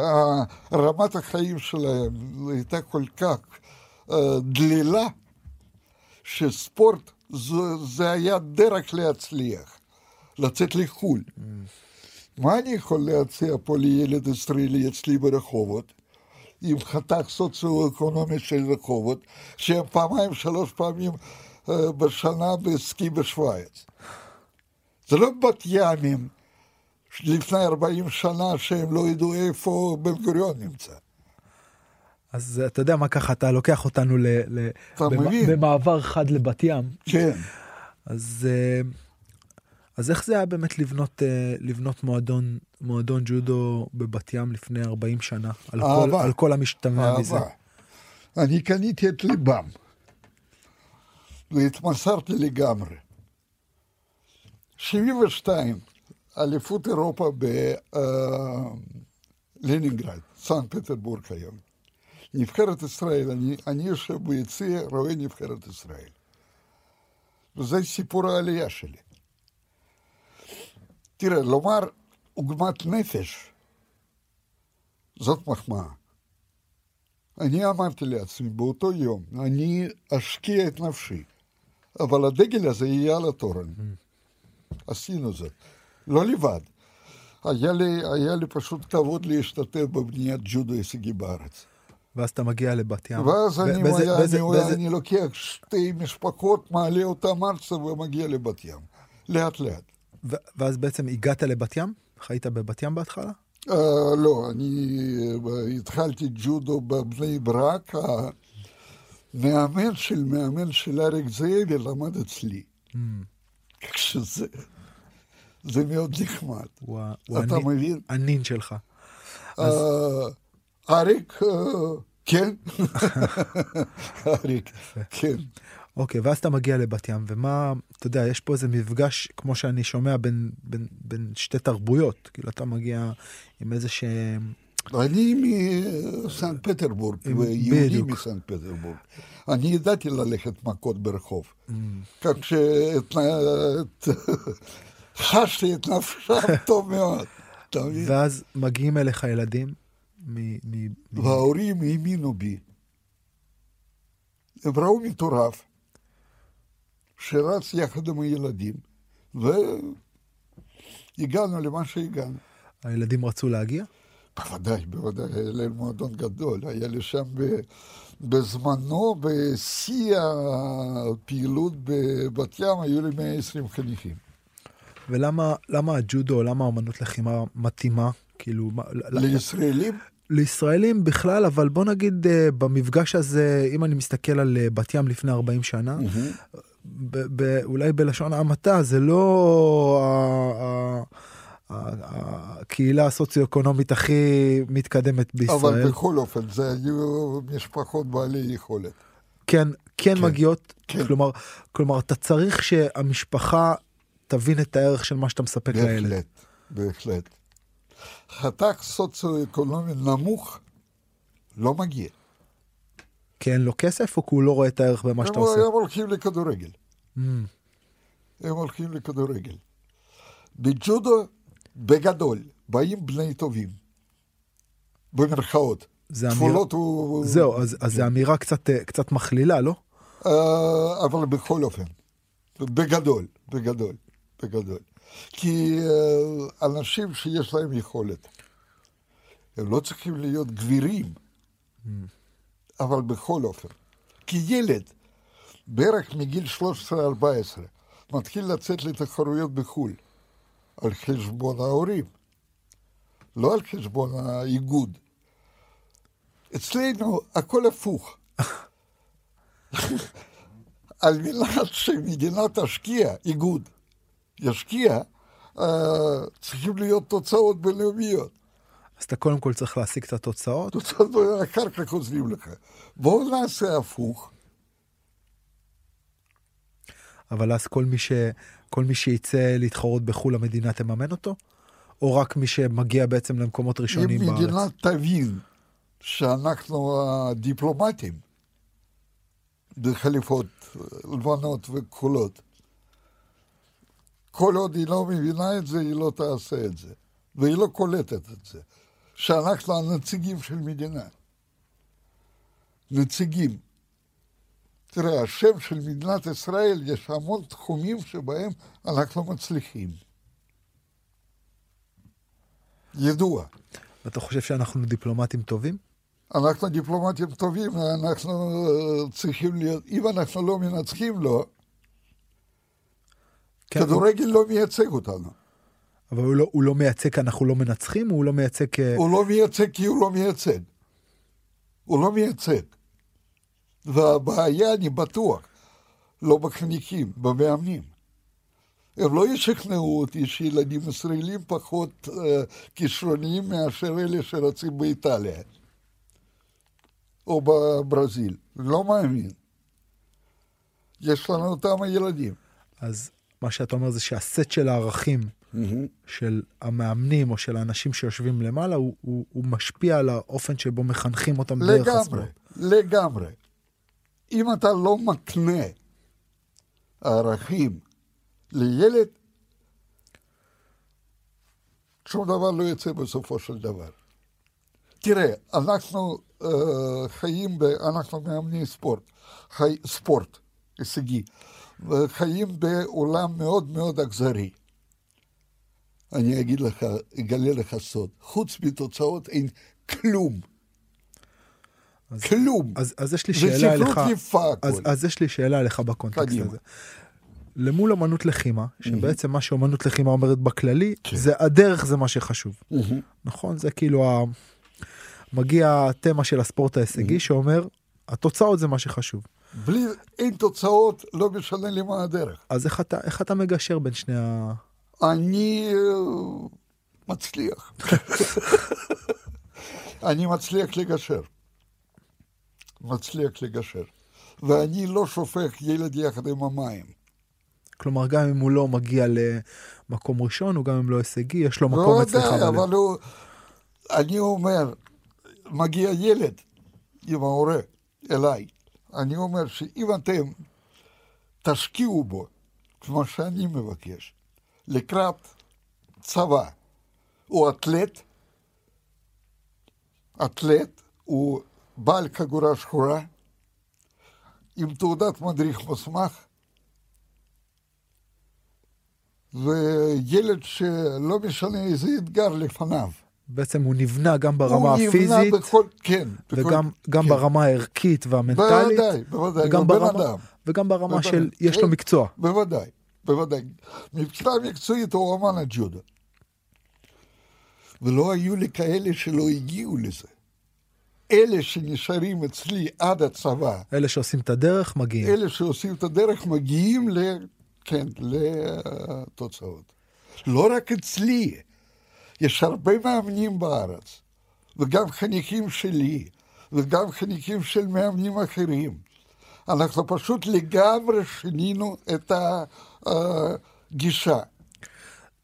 רמת החיים שלהם הייתה כל כך דלילה, שספורט זה, זה היה דרך להצליח, לצאת לחו"ל. מה אני יכול להציע פה לילד ישראלי אצלי ברחובות, עם חתך סוציו-אקונומי של רחובות, שהם פעמיים, שלוש פעמים בשנה בסקי בשוויץ. זה לא בת ימים לפני 40 שנה שהם לא ידעו איפה בן גוריון נמצא. אז אתה יודע מה ככה, אתה לוקח אותנו ל... ל? במעבר חד לבת ים. כן. אז, אה, אז איך זה היה באמת לבנות, אה, לבנות מועדון, מועדון ג'ודו בבת ים לפני 40 שנה? על, כל, אהבה. על כל המשתמע מזה. אני קניתי את ליבם, והתמסרתי לגמרי. 72, אליפות אירופה בלנינגרד, סן פטרבורג היום. נבחרת ישראל, אני, אני יושב ביציע, רואה נבחרת ישראל. וזה סיפור העלייה שלי. תראה, לומר עוגמת נפש, זאת מחמאה. אני אמרתי לעצמי באותו יום, אני אשקיע את נפשי, אבל הדגל הזה יהיה על התורן. עשינו זאת. לא לבד. היה לי, היה לי פשוט כבוד להשתתף בבניית ג'ודו הישגי בארץ. ואז אתה מגיע לבת ים. ואז אני, באיזה- היה, באיזה- אני, באיזה- אני לוקח שתי משפחות, מעלה אותם ארצה ומגיע לבת ים. לאט לאט. ו- ואז בעצם הגעת לבת ים? חיית בבת ים בהתחלה? Uh, לא, אני uh, התחלתי ג'ודו בבני ברק, המאמן של מאמן של אריק זאבי למד אצלי. כך שזה זה מאוד נחמד. אתה מבין? הנין שלך. Uh, אריק, uh, כן. כן. אוקיי, ואז אתה מגיע לבת ים, ומה, אתה יודע, יש פה איזה מפגש, כמו שאני שומע, בין, בין, בין שתי תרבויות. כאילו, אתה מגיע עם איזה שהם אני מסנט פטרבורג, בדיוק. מסנט פטרבורג. אני ידעתי ללכת מכות ברחוב. Mm. כך שחשתי את נפשם טוב מאוד. ואז מגיעים אליך ילדים מ... מ- וההורים האמינו בי. הם ראו מטורף שרץ יחד עם הילדים, והגענו למה שהגענו. הילדים רצו להגיע? בוודאי, בוודאי, היה להם מועדון גדול. היה לי שם ב, בזמנו, בשיא הפעילות בבת ים, היו לי 120 חניכים. ולמה למה הג'ודו, למה האמנות לחימה מתאימה? כאילו, לישראלים, לישראלים בכלל, אבל בוא נגיד אה, במפגש הזה, אם אני מסתכל על אה, בת ים לפני 40 שנה, ב- ב- אולי בלשון המעטה, זה לא הקהילה הסוציו-אקונומית הכי מתקדמת בישראל. אבל בכל אופן, זה היו משפחות בעלי יכולת. כן, כן, כן, מגיעות, כן. כלומר, כלומר, אתה צריך שהמשפחה תבין את הערך של מה שאתה מספק לילד. בהחלט, בהחלט. חתך סוציו-אקונומי נמוך לא מגיע. כי אין לו כסף, או כי הוא לא רואה את הערך במה שאתה עושה? הם הולכים לכדורגל. Mm, הם הולכים לכדורגל. בג'ודו, בגדול, באים בני טובים. במרכאות. זה אמירה, כפולות הוא... זהו, אז, אז זו אמירה קצת, אה, קצת מכלילה, לא? אה, אבל בכל אופן, בגדול, בגדול, בגדול. כי אה, אנשים שיש להם יכולת, הם לא צריכים להיות גבירים, אבל בכל אופן. כי ילד, בערך מגיל 13-14, מתחיל לצאת לתחרויות בחו"ל, על חשבון ההורים, לא על חשבון האיגוד. אצלנו הכל הפוך. על מנת שמדינה תשקיע, איגוד ישקיע, אה, צריכים להיות תוצאות בינלאומיות. אז אתה קודם כל צריך להשיג את התוצאות, תוצאות אחר כך עוזרים לך. בואו נעשה הפוך. אבל אז כל מי, ש, כל מי שיצא להתחרות בחו"ל, המדינה תממן אותו? או רק מי שמגיע בעצם למקומות ראשונים אם בארץ? מדינה תבין שאנחנו הדיפלומטים בחליפות לבנות וכחולות, כל עוד היא לא מבינה את זה, היא לא תעשה את זה. והיא לא קולטת את זה. שאנחנו הנציגים של מדינה. נציגים. תראה, השם של מדינת ישראל, יש המון תחומים שבהם אנחנו מצליחים. ידוע. אתה חושב שאנחנו דיפלומטים טובים? אנחנו דיפלומטים טובים, אנחנו אה, צריכים להיות, אם אנחנו לא מנצחים לו, כן, כדורגל לא מייצג אותנו. אבל הוא לא, הוא לא מייצג כי אנחנו לא מנצחים, או הוא לא מייצג כ... הוא לא מייצג כי הוא לא מייצג. הוא לא מייצג. והבעיה, אני בטוח, לא בחניכים, במאמנים. הם לא ישכנעו אותי שילדים ישראלים פחות אה, כישרוניים מאשר אלה שרצים באיטליה או בברזיל. לא מאמין. יש לנו אותם הילדים. אז מה שאתה אומר זה שהסט של הערכים של המאמנים או של האנשים שיושבים למעלה, הוא, הוא, הוא משפיע על האופן שבו מחנכים אותם דרך לגמרי, הספורט. לגמרי. אם אתה לא מקנה ערכים לילד, שום דבר לא יוצא בסופו של דבר. תראה, אנחנו uh, חיים, ב, אנחנו מאמני ספורט, חי, ספורט הישגי, חיים בעולם מאוד מאוד אכזרי. אני אגיד לך, אגלה לך סוד, חוץ מתוצאות אין כלום. אז- כלום. אז, אז יש לי שאלה אליך, ספרות יפה הכל. אז, אז יש לי שאלה אליך בקונטקסט קדימה. הזה. למול אמנות לחימה, שבעצם מה שאמנות לחימה אומרת בכללי, כן. זה הדרך זה מה שחשוב. מהמם. נכון? זה כאילו, ה... מגיע התמה של הספורט ההישגי שאומר, התוצאות זה מה שחשוב. בלי, אין תוצאות, לא משנה לי מה הדרך. אז איך אתה, איך אתה מגשר בין שני ה... אני אה, מצליח. אני מצליח לגשר. מצליח לגשר. ואני לא שופך ילד יחד עם המים. כלומר, גם אם הוא לא מגיע למקום ראשון, או גם אם לא הישגי, יש לו מקום אצלך. ודאי, בלב. אבל הוא... אני אומר, מגיע ילד עם ההורה אליי, אני אומר שאם אתם תשקיעו בו, כמו שאני מבקש, לקראת צבא, הוא אתלט, אתלט, הוא בעל חגורה שחורה, עם תעודת מדריך מוסמך, וילד שלא משנה איזה אתגר לפניו. בעצם הוא נבנה גם ברמה הוא הפיזית, בכל, כן. וגם בכל, גם כן. ברמה הערכית והמנטלית, בוודאי, בוודאי, וגם ברמה, אדם. וגם ברמה בוודאי. של יש לו. מקצוע. בוודאי, בוודאי. מבחינה מקצועית הוא אמן הג'ודו. ולא היו לי כאלה שלא הגיעו לזה. אלה שנשארים אצלי עד הצבא, אלה שעושים את הדרך מגיעים. אלה שעושים את הדרך מגיעים ל... כן, לתוצאות. לא רק אצלי, יש הרבה מאמנים בארץ, וגם חניכים שלי, וגם חניכים של מאמנים אחרים. אנחנו פשוט לגמרי שינינו את הגישה.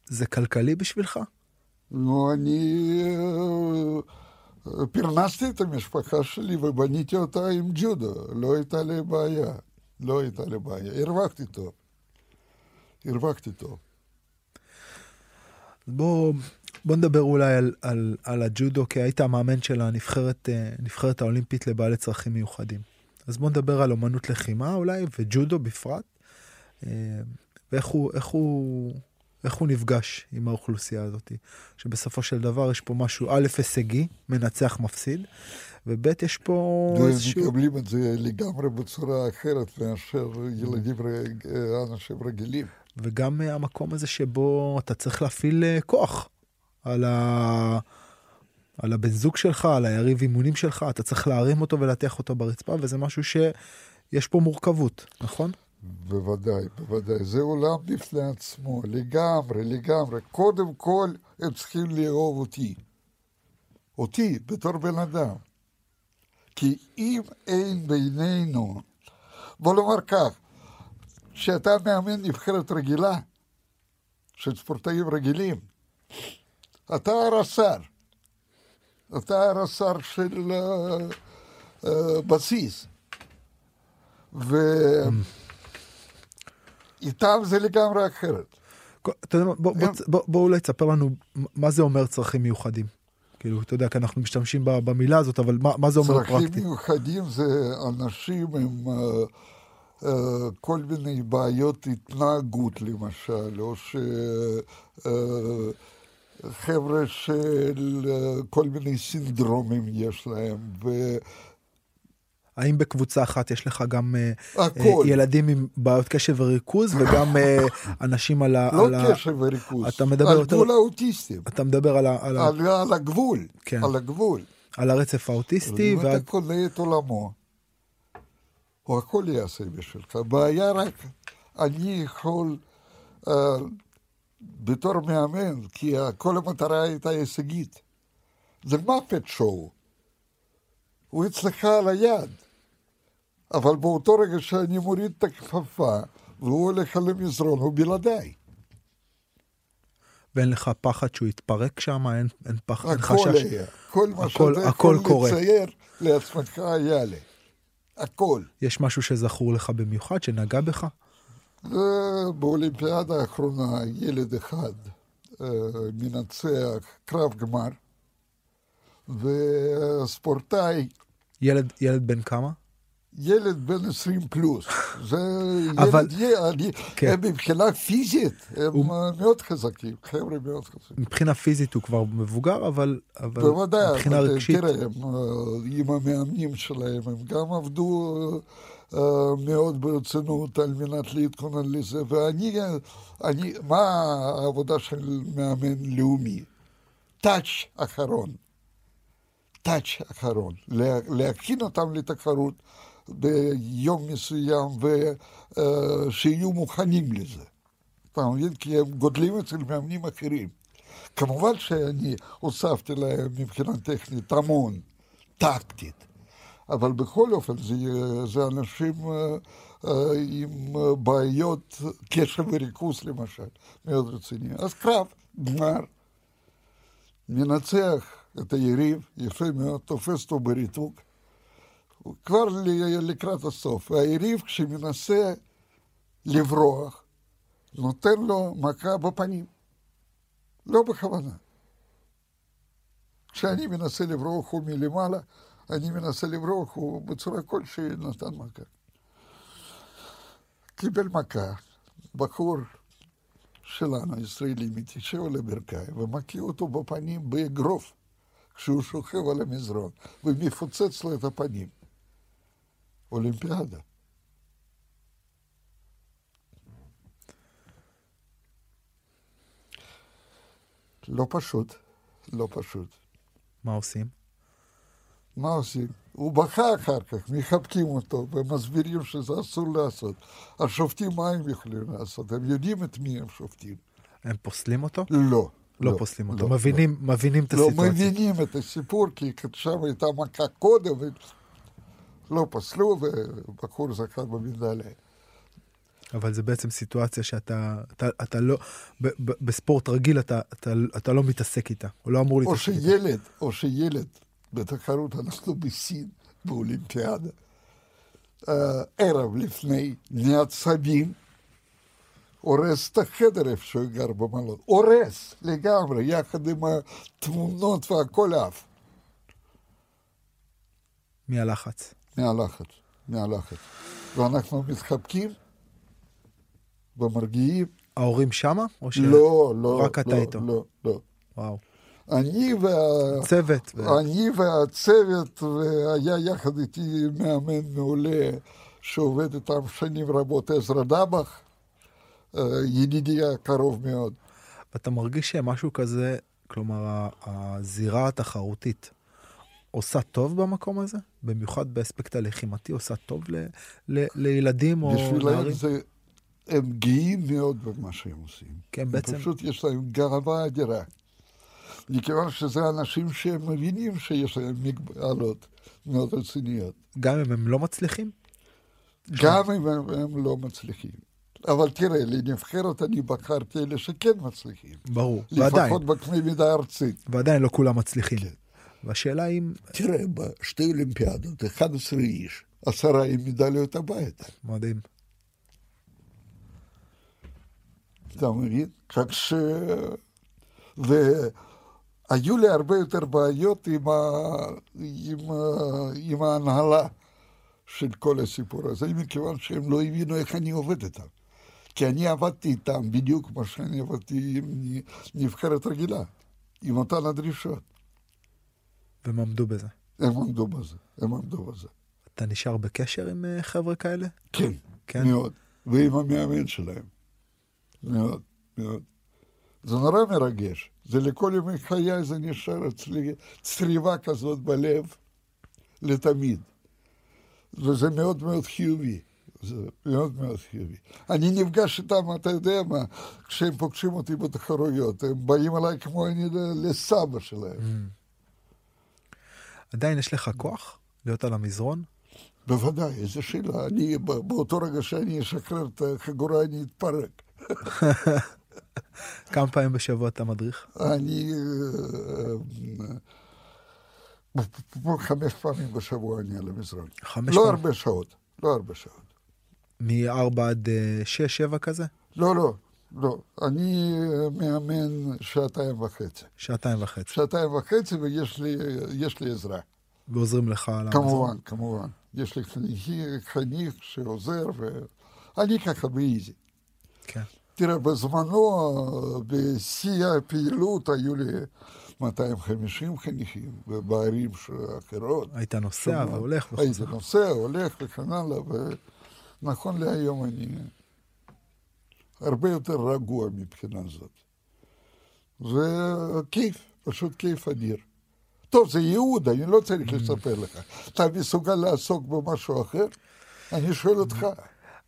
זה כלכלי בשבילך? נו, אני אה, פרנסתי את המשפחה שלי ובניתי אותה עם ג'ודו. לא הייתה לי בעיה. לא הייתה לי בעיה. הרווחתי טוב. הרווחתי טוב. בוא, בוא נדבר אולי על, על, על הג'ודו, כי היית המאמן של הנבחרת אה, נבחרת האולימפית לבעלי צרכים מיוחדים. אז בוא נדבר על אומנות לחימה אולי, וג'ודו בפרט, אה, ואיך הוא, איך הוא, איך הוא נפגש עם האוכלוסייה הזאת. שבסופו של דבר יש פה משהו, א', הישגי, מנצח מפסיד, וב', יש פה איזשהו... מקבלים את זה לגמרי בצורה אחרת מאשר ילדים, אה, אנשים רגילים. וגם המקום הזה שבו אתה צריך להפעיל כוח על, ה... על הבן זוג שלך, על היריב אימונים שלך, אתה צריך להרים אותו ולהטיח אותו ברצפה, וזה משהו שיש פה מורכבות, נכון? בוודאי, בוודאי. זה עולם בפני עצמו, לגמרי, לגמרי. קודם כל, הם צריכים לאהוב אותי. אותי, בתור בן אדם. כי אם אין בינינו, בוא נאמר כך, כשאתה מאמן נבחרת רגילה, של ספורטאים רגילים, אתה הרס"ר. אתה הרס"ר של אה, אה, בסיס. ואיתם זה לגמרי אחרת. אתה יודע, מה, בוא, בוא, בוא, בוא אולי תספר לנו מה זה אומר צרכים מיוחדים. כאילו, אתה יודע, כי אנחנו משתמשים במילה הזאת, אבל מה, מה זה אומר צרכים פרקטית? מיוחדים זה אנשים עם אה, אה, כל מיני בעיות התנהגות למשל, או ש... אה, חבר'ה של אה, כל מיני סינדרומים יש להם, האם בקבוצה אחת יש לך גם אה. אה, ילדים עם בעיות קשב וריכוז, וגם אנשים על ה... לא על קשב וריכוז, אתה מדבר על יותר- גבול האוטיסטים, אתה מדבר על, ה, על, ה, על, על הגבול, כן. על הגבול. על הרצף האוטיסטי, אם ועד... אתה קונה את עולמו, הוא הכל יעשה בשבילך. הבעיה רק, אני יכול, uh, בתור מאמן, כי כל המטרה הייתה הישגית. זה מפת שואו. הוא אצלך על היד. אבל באותו רגע שאני מוריד את הכפפה, והוא הולך על המזרון, הוא בלעדיי. ואין לך פחד שהוא יתפרק שם, אין, אין פחד, אין הכל חשש. היה. כל מה הכל- שאתה הכל יכול קורה. לצייר לעצמך היה לי. הכל. יש משהו שזכור לך במיוחד, שנגע בך? זה באולימפיאדה האחרונה ילד אחד אה, מנצח קרב גמר, וספורטאי, ילד, ילד בן כמה? ילד בן 20 פלוס. זה אבל- ילד, אני- כן. הם מבחינה פיזית, הם הוא- מאוד חזקים, חבר'ה מאוד חזקים. מבחינה פיזית הוא כבר מבוגר, אבל, אבל בוודאי, מבחינה רגשית, תראה, הם, אה, עם המאמנים שלהם, הם גם עבדו אה, מאוד ברצינות על מנת להתכונן לזה, ואני, אה, אני, מה העבודה של מאמן לאומי? טאץ' אחרון. טאץ' אחרון. לה- להכין אותם לתחרות ביום מסוים ושיהיו מוכנים לזה. אתה מבין? כי הם גודלים אצל מאמנים אחרים. כמובן שאני הוספתי להם מבחינה טכנית המון, טקטית, אבל בכל אופן זה, זה אנשים אה, אה, עם אה, בעיות קשב וריכוז למשל, מאוד רציניים. אז קרב, גמר, מנצח את היריב, יפה מאוד, תופס אותו בריתוק, כבר לקראת הסוף. והיריב, כשמנסה לברוח, נותן לו מכה בפנים. לא בכוונה. כשאני מנסה לברוח הוא מלמעלה, אני מנסה לברוח, הוא בצורה כלשהי נתן מכה. קיבל מכה, בחור שלנו, ישראלי, מתיישב על הברכיים ומכה אותו בפנים באגרוף כשהוא שוכב על המזרון ומפוצץ לו את הפנים. אולימפיאדה. לא פשוט, לא פשוט. מה עושים? מה עושים? הוא בכה אחר כך, מחבקים אותו ומסבירים שזה אסור לעשות. השופטים, מה הם יכולים לעשות? הם יודעים את מי הם שופטים. הם פוסלים אותו? לא. לא, לא פוסלים אותו. לא, מבינים, לא. מבינים את לא, הסיטואציה. לא מבינים את הסיפור, כי שם הייתה מכה קודם, ולא פסלו, ובחור זכה במדליה. אבל זה בעצם סיטואציה שאתה אתה, אתה לא, ב, ב, בספורט רגיל אתה, אתה, אתה לא מתעסק איתה, הוא לא אמור להתעסק איתה. או שילד, או שילד בתחרות, אנחנו בסין, באולימפיאדה, uh, ערב לפני, מעצבים, הורס את החדר איפה שהוא גר במלון. הורס לגמרי, יחד עם התמונות והכל עף. מהלחץ. מהלחץ, מהלחץ. ואנחנו מתחבקים ומרגיעים. ההורים שמה? או ש... לא, לא. רק אתה לא, איתו? לא, לא. וואו. אני וה... צוות. אני והצוות, והיה יחד איתי מאמן מעולה שעובד איתם שנים רבות, עזרא דבח, ידידי הקרוב מאוד. אתה מרגיש שמשהו כזה, כלומר, הזירה התחרותית, עושה טוב במקום הזה? במיוחד באספקט הלחימתי, עושה טוב ל, ל, לילדים או נערים? בשבילם זה... הם גאים מאוד במה שהם עושים. כן, בעצם... פשוט יש להם גאווה אדירה. מכיוון שזה אנשים שהם מבינים שיש להם מגבלות מאוד רציניות. גם אם הם לא מצליחים? גם אם הם, הם לא מצליחים. אבל תראה, לנבחרת אני בחרתי אלה שכן מצליחים. ברור, לפחות ועדיין. לפחות בקנה מידה ארצית. ועדיין לא כולם מצליחים. כן. והשאלה אם... תראה, בשתי אולימפיאדות, 11 איש, עשרה עם מדליות הביתה. מדהים. אתה מבין? כך ש... והיו לי הרבה יותר בעיות עם, ה... עם, ה... עם ההנהלה של כל הסיפור הזה, מכיוון שהם לא הבינו איך אני עובד איתם. כי אני עבדתי איתם בדיוק כמו שאני עבדתי עם נבחרת רגילה, עם אותן הדרישות. והם עמדו בזה. הם עמדו בזה, הם עמדו בזה. אתה נשאר בקשר עם אה, חבר'ה כאלה? כן, כן? מאוד. ועם המאמן שלהם. מאוד, מאוד. זה נורא מרגש. זה לכל ימי חיי זה נשאר אצלי צריבה כזאת בלב לתמיד. וזה מאוד מאוד חיובי. זה מאוד מאוד חיובי. אני נפגש איתם, אתה יודע מה, כשהם פוגשים אותי בתחרויות, הם באים אליי כמו אני לסבא שלהם. Mm. עדיין יש לך כוח להיות על המזרון? בוודאי, איזה שאלה. אני, באותו רגע שאני אשחרר את החגורה, אני אתפרק. כמה פעמים בשבוע אתה מדריך? אני... אה, חמש פעמים בשבוע אני על המזרון. חמש לא? הרבה שעות, לא הרבה שעות. מ-4 עד 6, 7 כזה? לא, לא, לא. אני אה, מאמן שעתיים וחצי. שעתיים וחצי. שעתיים וחצי ויש לי, לי עזרה. ועוזרים לך על המזון? כמובן, כמובן. יש לי חניך שעוזר, ואני ככה באיזי. כן. תראה, בזמנו, בשיא הפעילות, היו לי 250 חניכים, ובערים אחרות. היית נוסע והולך וחוזר. הייתי נוסע, הולך וכן הלאה, ונכון להיום אני הרבה יותר רגוע מבחינה זאת. זה כיף, פשוט כיף אדיר. טוב, זה ייעוד, אני לא צריך לספר לך. אתה מסוגל לעסוק במשהו אחר? אני שואל אותך.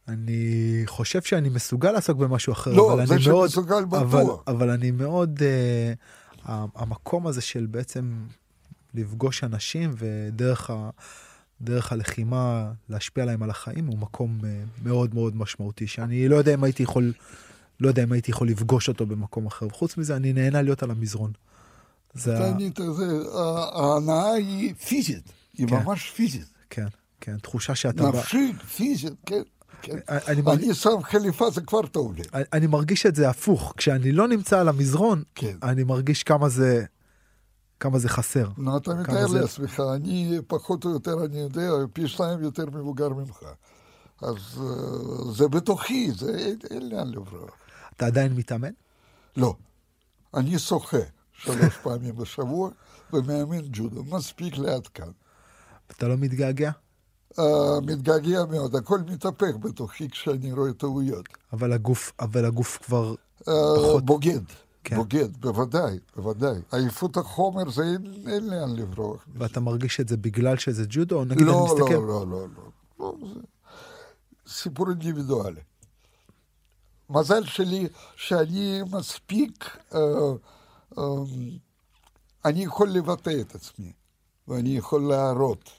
אני חושב שאני מסוגל לעסוק במשהו אחר, לא, אבל אני מאוד... אבל, אבל אני מאוד... Uh, המקום הזה של בעצם לפגוש אנשים ודרך ה, דרך הלחימה להשפיע עליהם על החיים הוא מקום uh, מאוד מאוד משמעותי, שאני לא יודע אם הייתי יכול... לא יודע אם הייתי יכול לפגוש אותו במקום אחר. וחוץ מזה, אני נהנה להיות על המזרון. זה ה... אני, זה, ההנאה היא פיזית, היא כן. ממש פיזית. כן, כן, תחושה שאתה... נפשית, פיזית, כן. כן. אני אני שם חליפה, זה כבר טוב לי. אני- אני מרגיש את זה הפוך, כשאני לא נמצא על המזרון, כן. אני מרגיש כמה זה, כמה זה חסר. נו, אתה מתאר זה- לעצמך, אני פחות או יותר, אני יודע, פי שניים יותר מבוגר ממך. אז אה, זה בתוכי, זה אין- אין לאן לברוח. אתה עדיין מתאמן? לא, אני שוחה שלוש פעמים בשבוע ומאמן ג'ודו, מספיק לעד כאן. אתה לא מתגעגע? מתגעגע מאוד, הכל מתהפך בתוכי כשאני רואה טעויות. אבל הגוף, אבל הגוף כבר... Uh, פחות. בוגד, כן. בוגד, בוודאי, בוודאי. עייפות החומר זה אין, אין לאן לברוח. ואתה מרגיש את זה בגלל שזה ג'ודו? נגיד אני לא, מסתכל... לא, לא, לא, לא, לא. זה סיפור אינדיבידואלי. מזל שלי שאני מספיק, אה, אה, אני יכול לבטא את עצמי, ואני יכול להראות.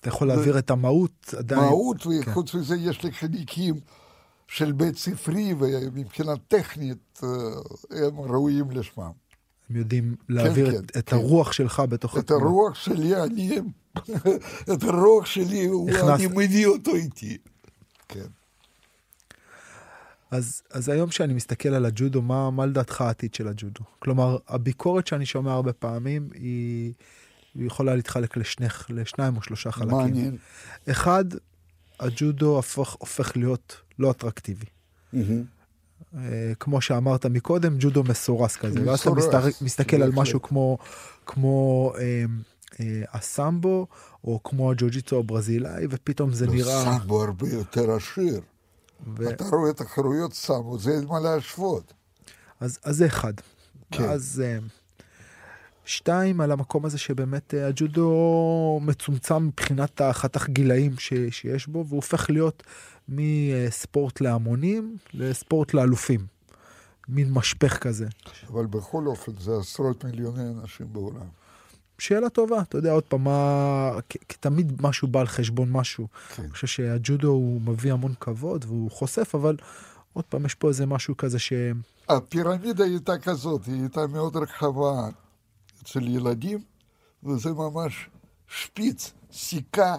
אתה יכול להעביר את המהות עדיין. מהות, כן. וחוץ מזה יש לי חניכים של בית ספרי, ומבחינה טכנית אה, הם ראויים לשמם. הם יודעים להעביר כן, את, את כן. הרוח שלך בתוך את הרוח שלי, אני, את הרוח שלי, הכנסת- אני מביא אותו איתי. כן. אז, אז היום שאני מסתכל על הג'ודו, מה, מה לדעתך העתיד של הג'ודו? כלומר, הביקורת שאני שומע הרבה פעמים היא, היא יכולה להתחלק לשני, לשניים או שלושה חלקים. מעניין. אחד, הג'ודו הופך, הופך להיות לא אטרקטיבי. אה, כמו שאמרת מקודם, ג'ודו מסורס כזה. ואז אתה מסתר, מסתכל על. משהו כמו, כמו אה, אה, הסמבו, או כמו הג'ו-ג'יטו הברזילאי, ופתאום זה נראה... סמבו הרבה יותר עשיר. ו... אתה רואה תחרויות סמבו, זה אין מה להשוות. אז, אז זה אחד. כן. אז אה, שתיים, על המקום הזה שבאמת אה, הג'ודו מצומצם מבחינת החתך גילאים ש, שיש בו, והוא הופך להיות מספורט להמונים לספורט לאלופים. מין משפך כזה. אבל בכל אופן, זה עשרות מיליוני אנשים בעולם. שאלה טובה, אתה יודע, עוד פעם, מה... כי, כי תמיד משהו בא על חשבון משהו. כן. אני חושב שהג'ודו הוא מביא המון כבוד והוא חושף, אבל עוד פעם, יש פה איזה משהו כזה ש... הפירמידה הייתה כזאת, היא הייתה מאוד רחבה אצל ילדים, וזה ממש שפיץ, סיכה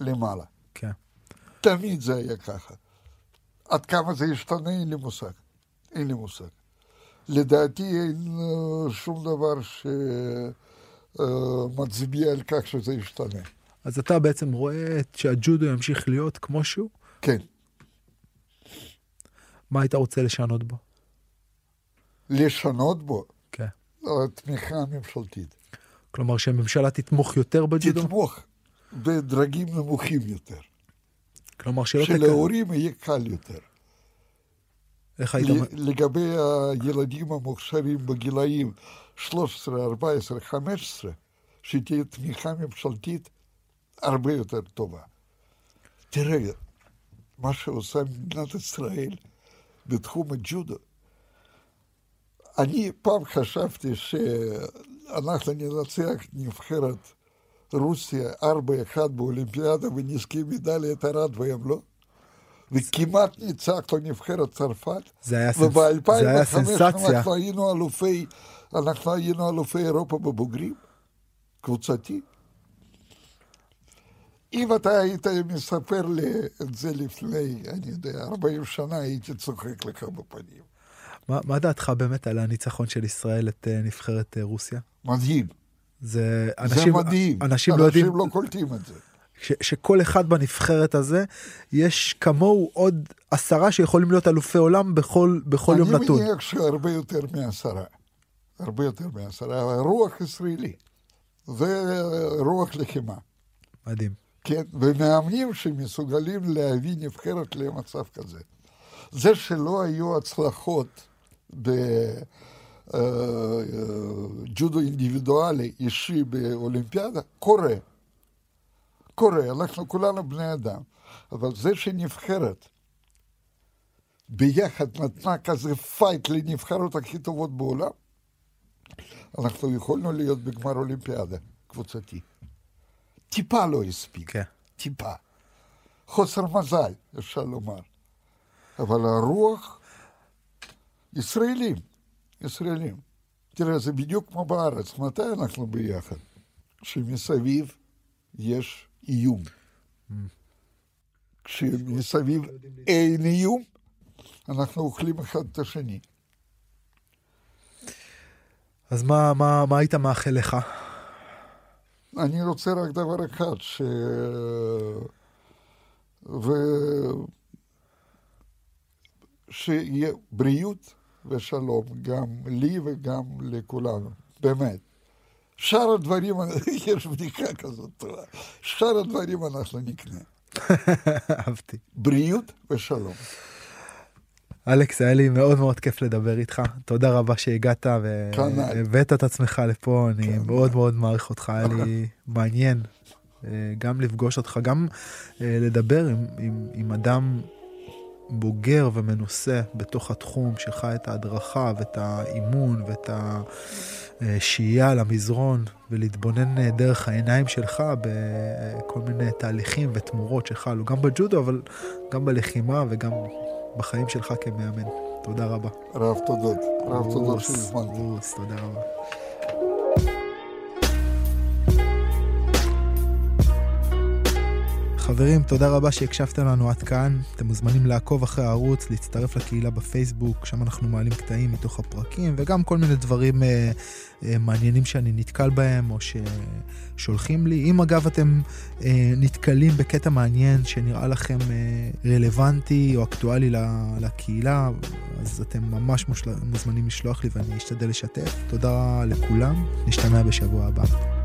למעלה. כן. תמיד זה היה ככה. עד כמה זה ישתנה, אין לי מושג. אין לי מושג. לדעתי אין שום דבר שמצביע על כך שזה ישתנה. אז אתה בעצם רואה שהג'ודו ימשיך להיות כמו שהוא? כן, מה היית רוצה לשנות בו? לשנות בו כן. התמיכה הממשלתית. כלומר שהממשלה תתמוך יותר בג'ודו? תתמוך בדרגים נמוכים יותר. כלומר שלא תקע... שלהורים יהיה קל יותר. איך היית... לגבי הילדים המוכשרים בגילאים 13, 14, 15, שתהיה תמיכה ממשלתית הרבה יותר טובה. תראה, מה שעושה מדינת ישראל בתחום הג'ודו, אני פעם חשבתי שאנחנו ננצח נבחרת רוסיה 4-1 באולימפיאדה ונזכה מדליית ארד והם לא. וכמעט ניצחנו נבחרת צרפת. זה היה, סנס... זה היה וב-2005 סנסציה. אנחנו היינו אלופי, אנחנו היינו אלופי אירופה בבוגרים, קבוצתי. אם אתה היית מספר לי את זה לפני, אני יודע, 40 שנה, הייתי צוחק לך בפנים. מה, מה דעתך באמת על הניצחון של ישראל את uh, נבחרת uh, רוסיה? מדהים. זה זה אנשים, מדהים. אנשים לא יודעים אנשים לא קולטים את זה. ש, שכל אחד בנבחרת הזה, יש כמוהו עוד עשרה שיכולים להיות אלופי עולם בכל, בכל יום נתון. אני מניח שהרבה יותר מעשרה. הרבה יותר מעשרה. רוח ישראלי. זה רוח לחימה. מדהים. כן, ומאמנים שמסוגלים להביא נבחרת למצב כזה. זה שלא היו הצלחות בג'ודו אינדיבידואלי אישי באולימפיאדה, קורה. קורה, אנחנו כולנו בני אדם. אבל זה שנבחרת ביחד נתנה כזה fight לנבחרות הכי טובות בעולם, אנחנו יכולנו להיות בגמר אולימפיאדה קבוצתי. טיפה לא הספיק. כן. טיפה. חוסר מזל, אפשר לומר. אבל הרוח, ישראלים, ישראלים. תראה, זה בדיוק כמו בארץ, מתי אנחנו ביחד? כשמסביב יש איום. כשמסביב אין איום, אנחנו אוכלים אחד את השני. אז מה, מה, מה היית מאחל לך? אני רוצה רק דבר אחד, ש... ו... שיהיה בריאות ושלום, גם לי וגם לכולנו, באמת. שאר הדברים, יש בדיקה כזאת טובה, שאר הדברים אנחנו נקנה. אהבתי. בריאות ושלום. אלכס, היה לי מאוד מאוד כיף לדבר איתך. תודה רבה שהגעת כנ"ל. והבאת את עצמך לפה, אני כנ"ל. מאוד מאוד מעריך אותך, היה לי מעניין אה, גם לפגוש אותך, גם אה, לדבר עם, עם, עם אדם בוגר ומנוסה בתוך התחום, שחי את ההדרכה ואת האימון ואת השהייה על המזרון, ולהתבונן דרך העיניים שלך בכל מיני תהליכים ותמורות שחלו, גם בג'ודו, אבל גם בלחימה וגם בחיים שלך כמאמן. תודה רבה. רב תודות, רב תודות שהזמנת. תודה רבה. חברים, תודה רבה שהקשבתם לנו עד כאן. אתם מוזמנים לעקוב אחרי הערוץ, להצטרף לקהילה בפייסבוק, שם אנחנו מעלים קטעים מתוך הפרקים, וגם כל מיני דברים אה, אה, מעניינים שאני נתקל בהם, או ששולחים לי. אם אגב אתם אה, נתקלים בקטע מעניין שנראה לכם אה, רלוונטי או אקטואלי לקהילה, אז אתם ממש מושל... מוזמנים לשלוח לי ואני אשתדל לשתף. תודה לכולם, נשתמע בשבוע הבא.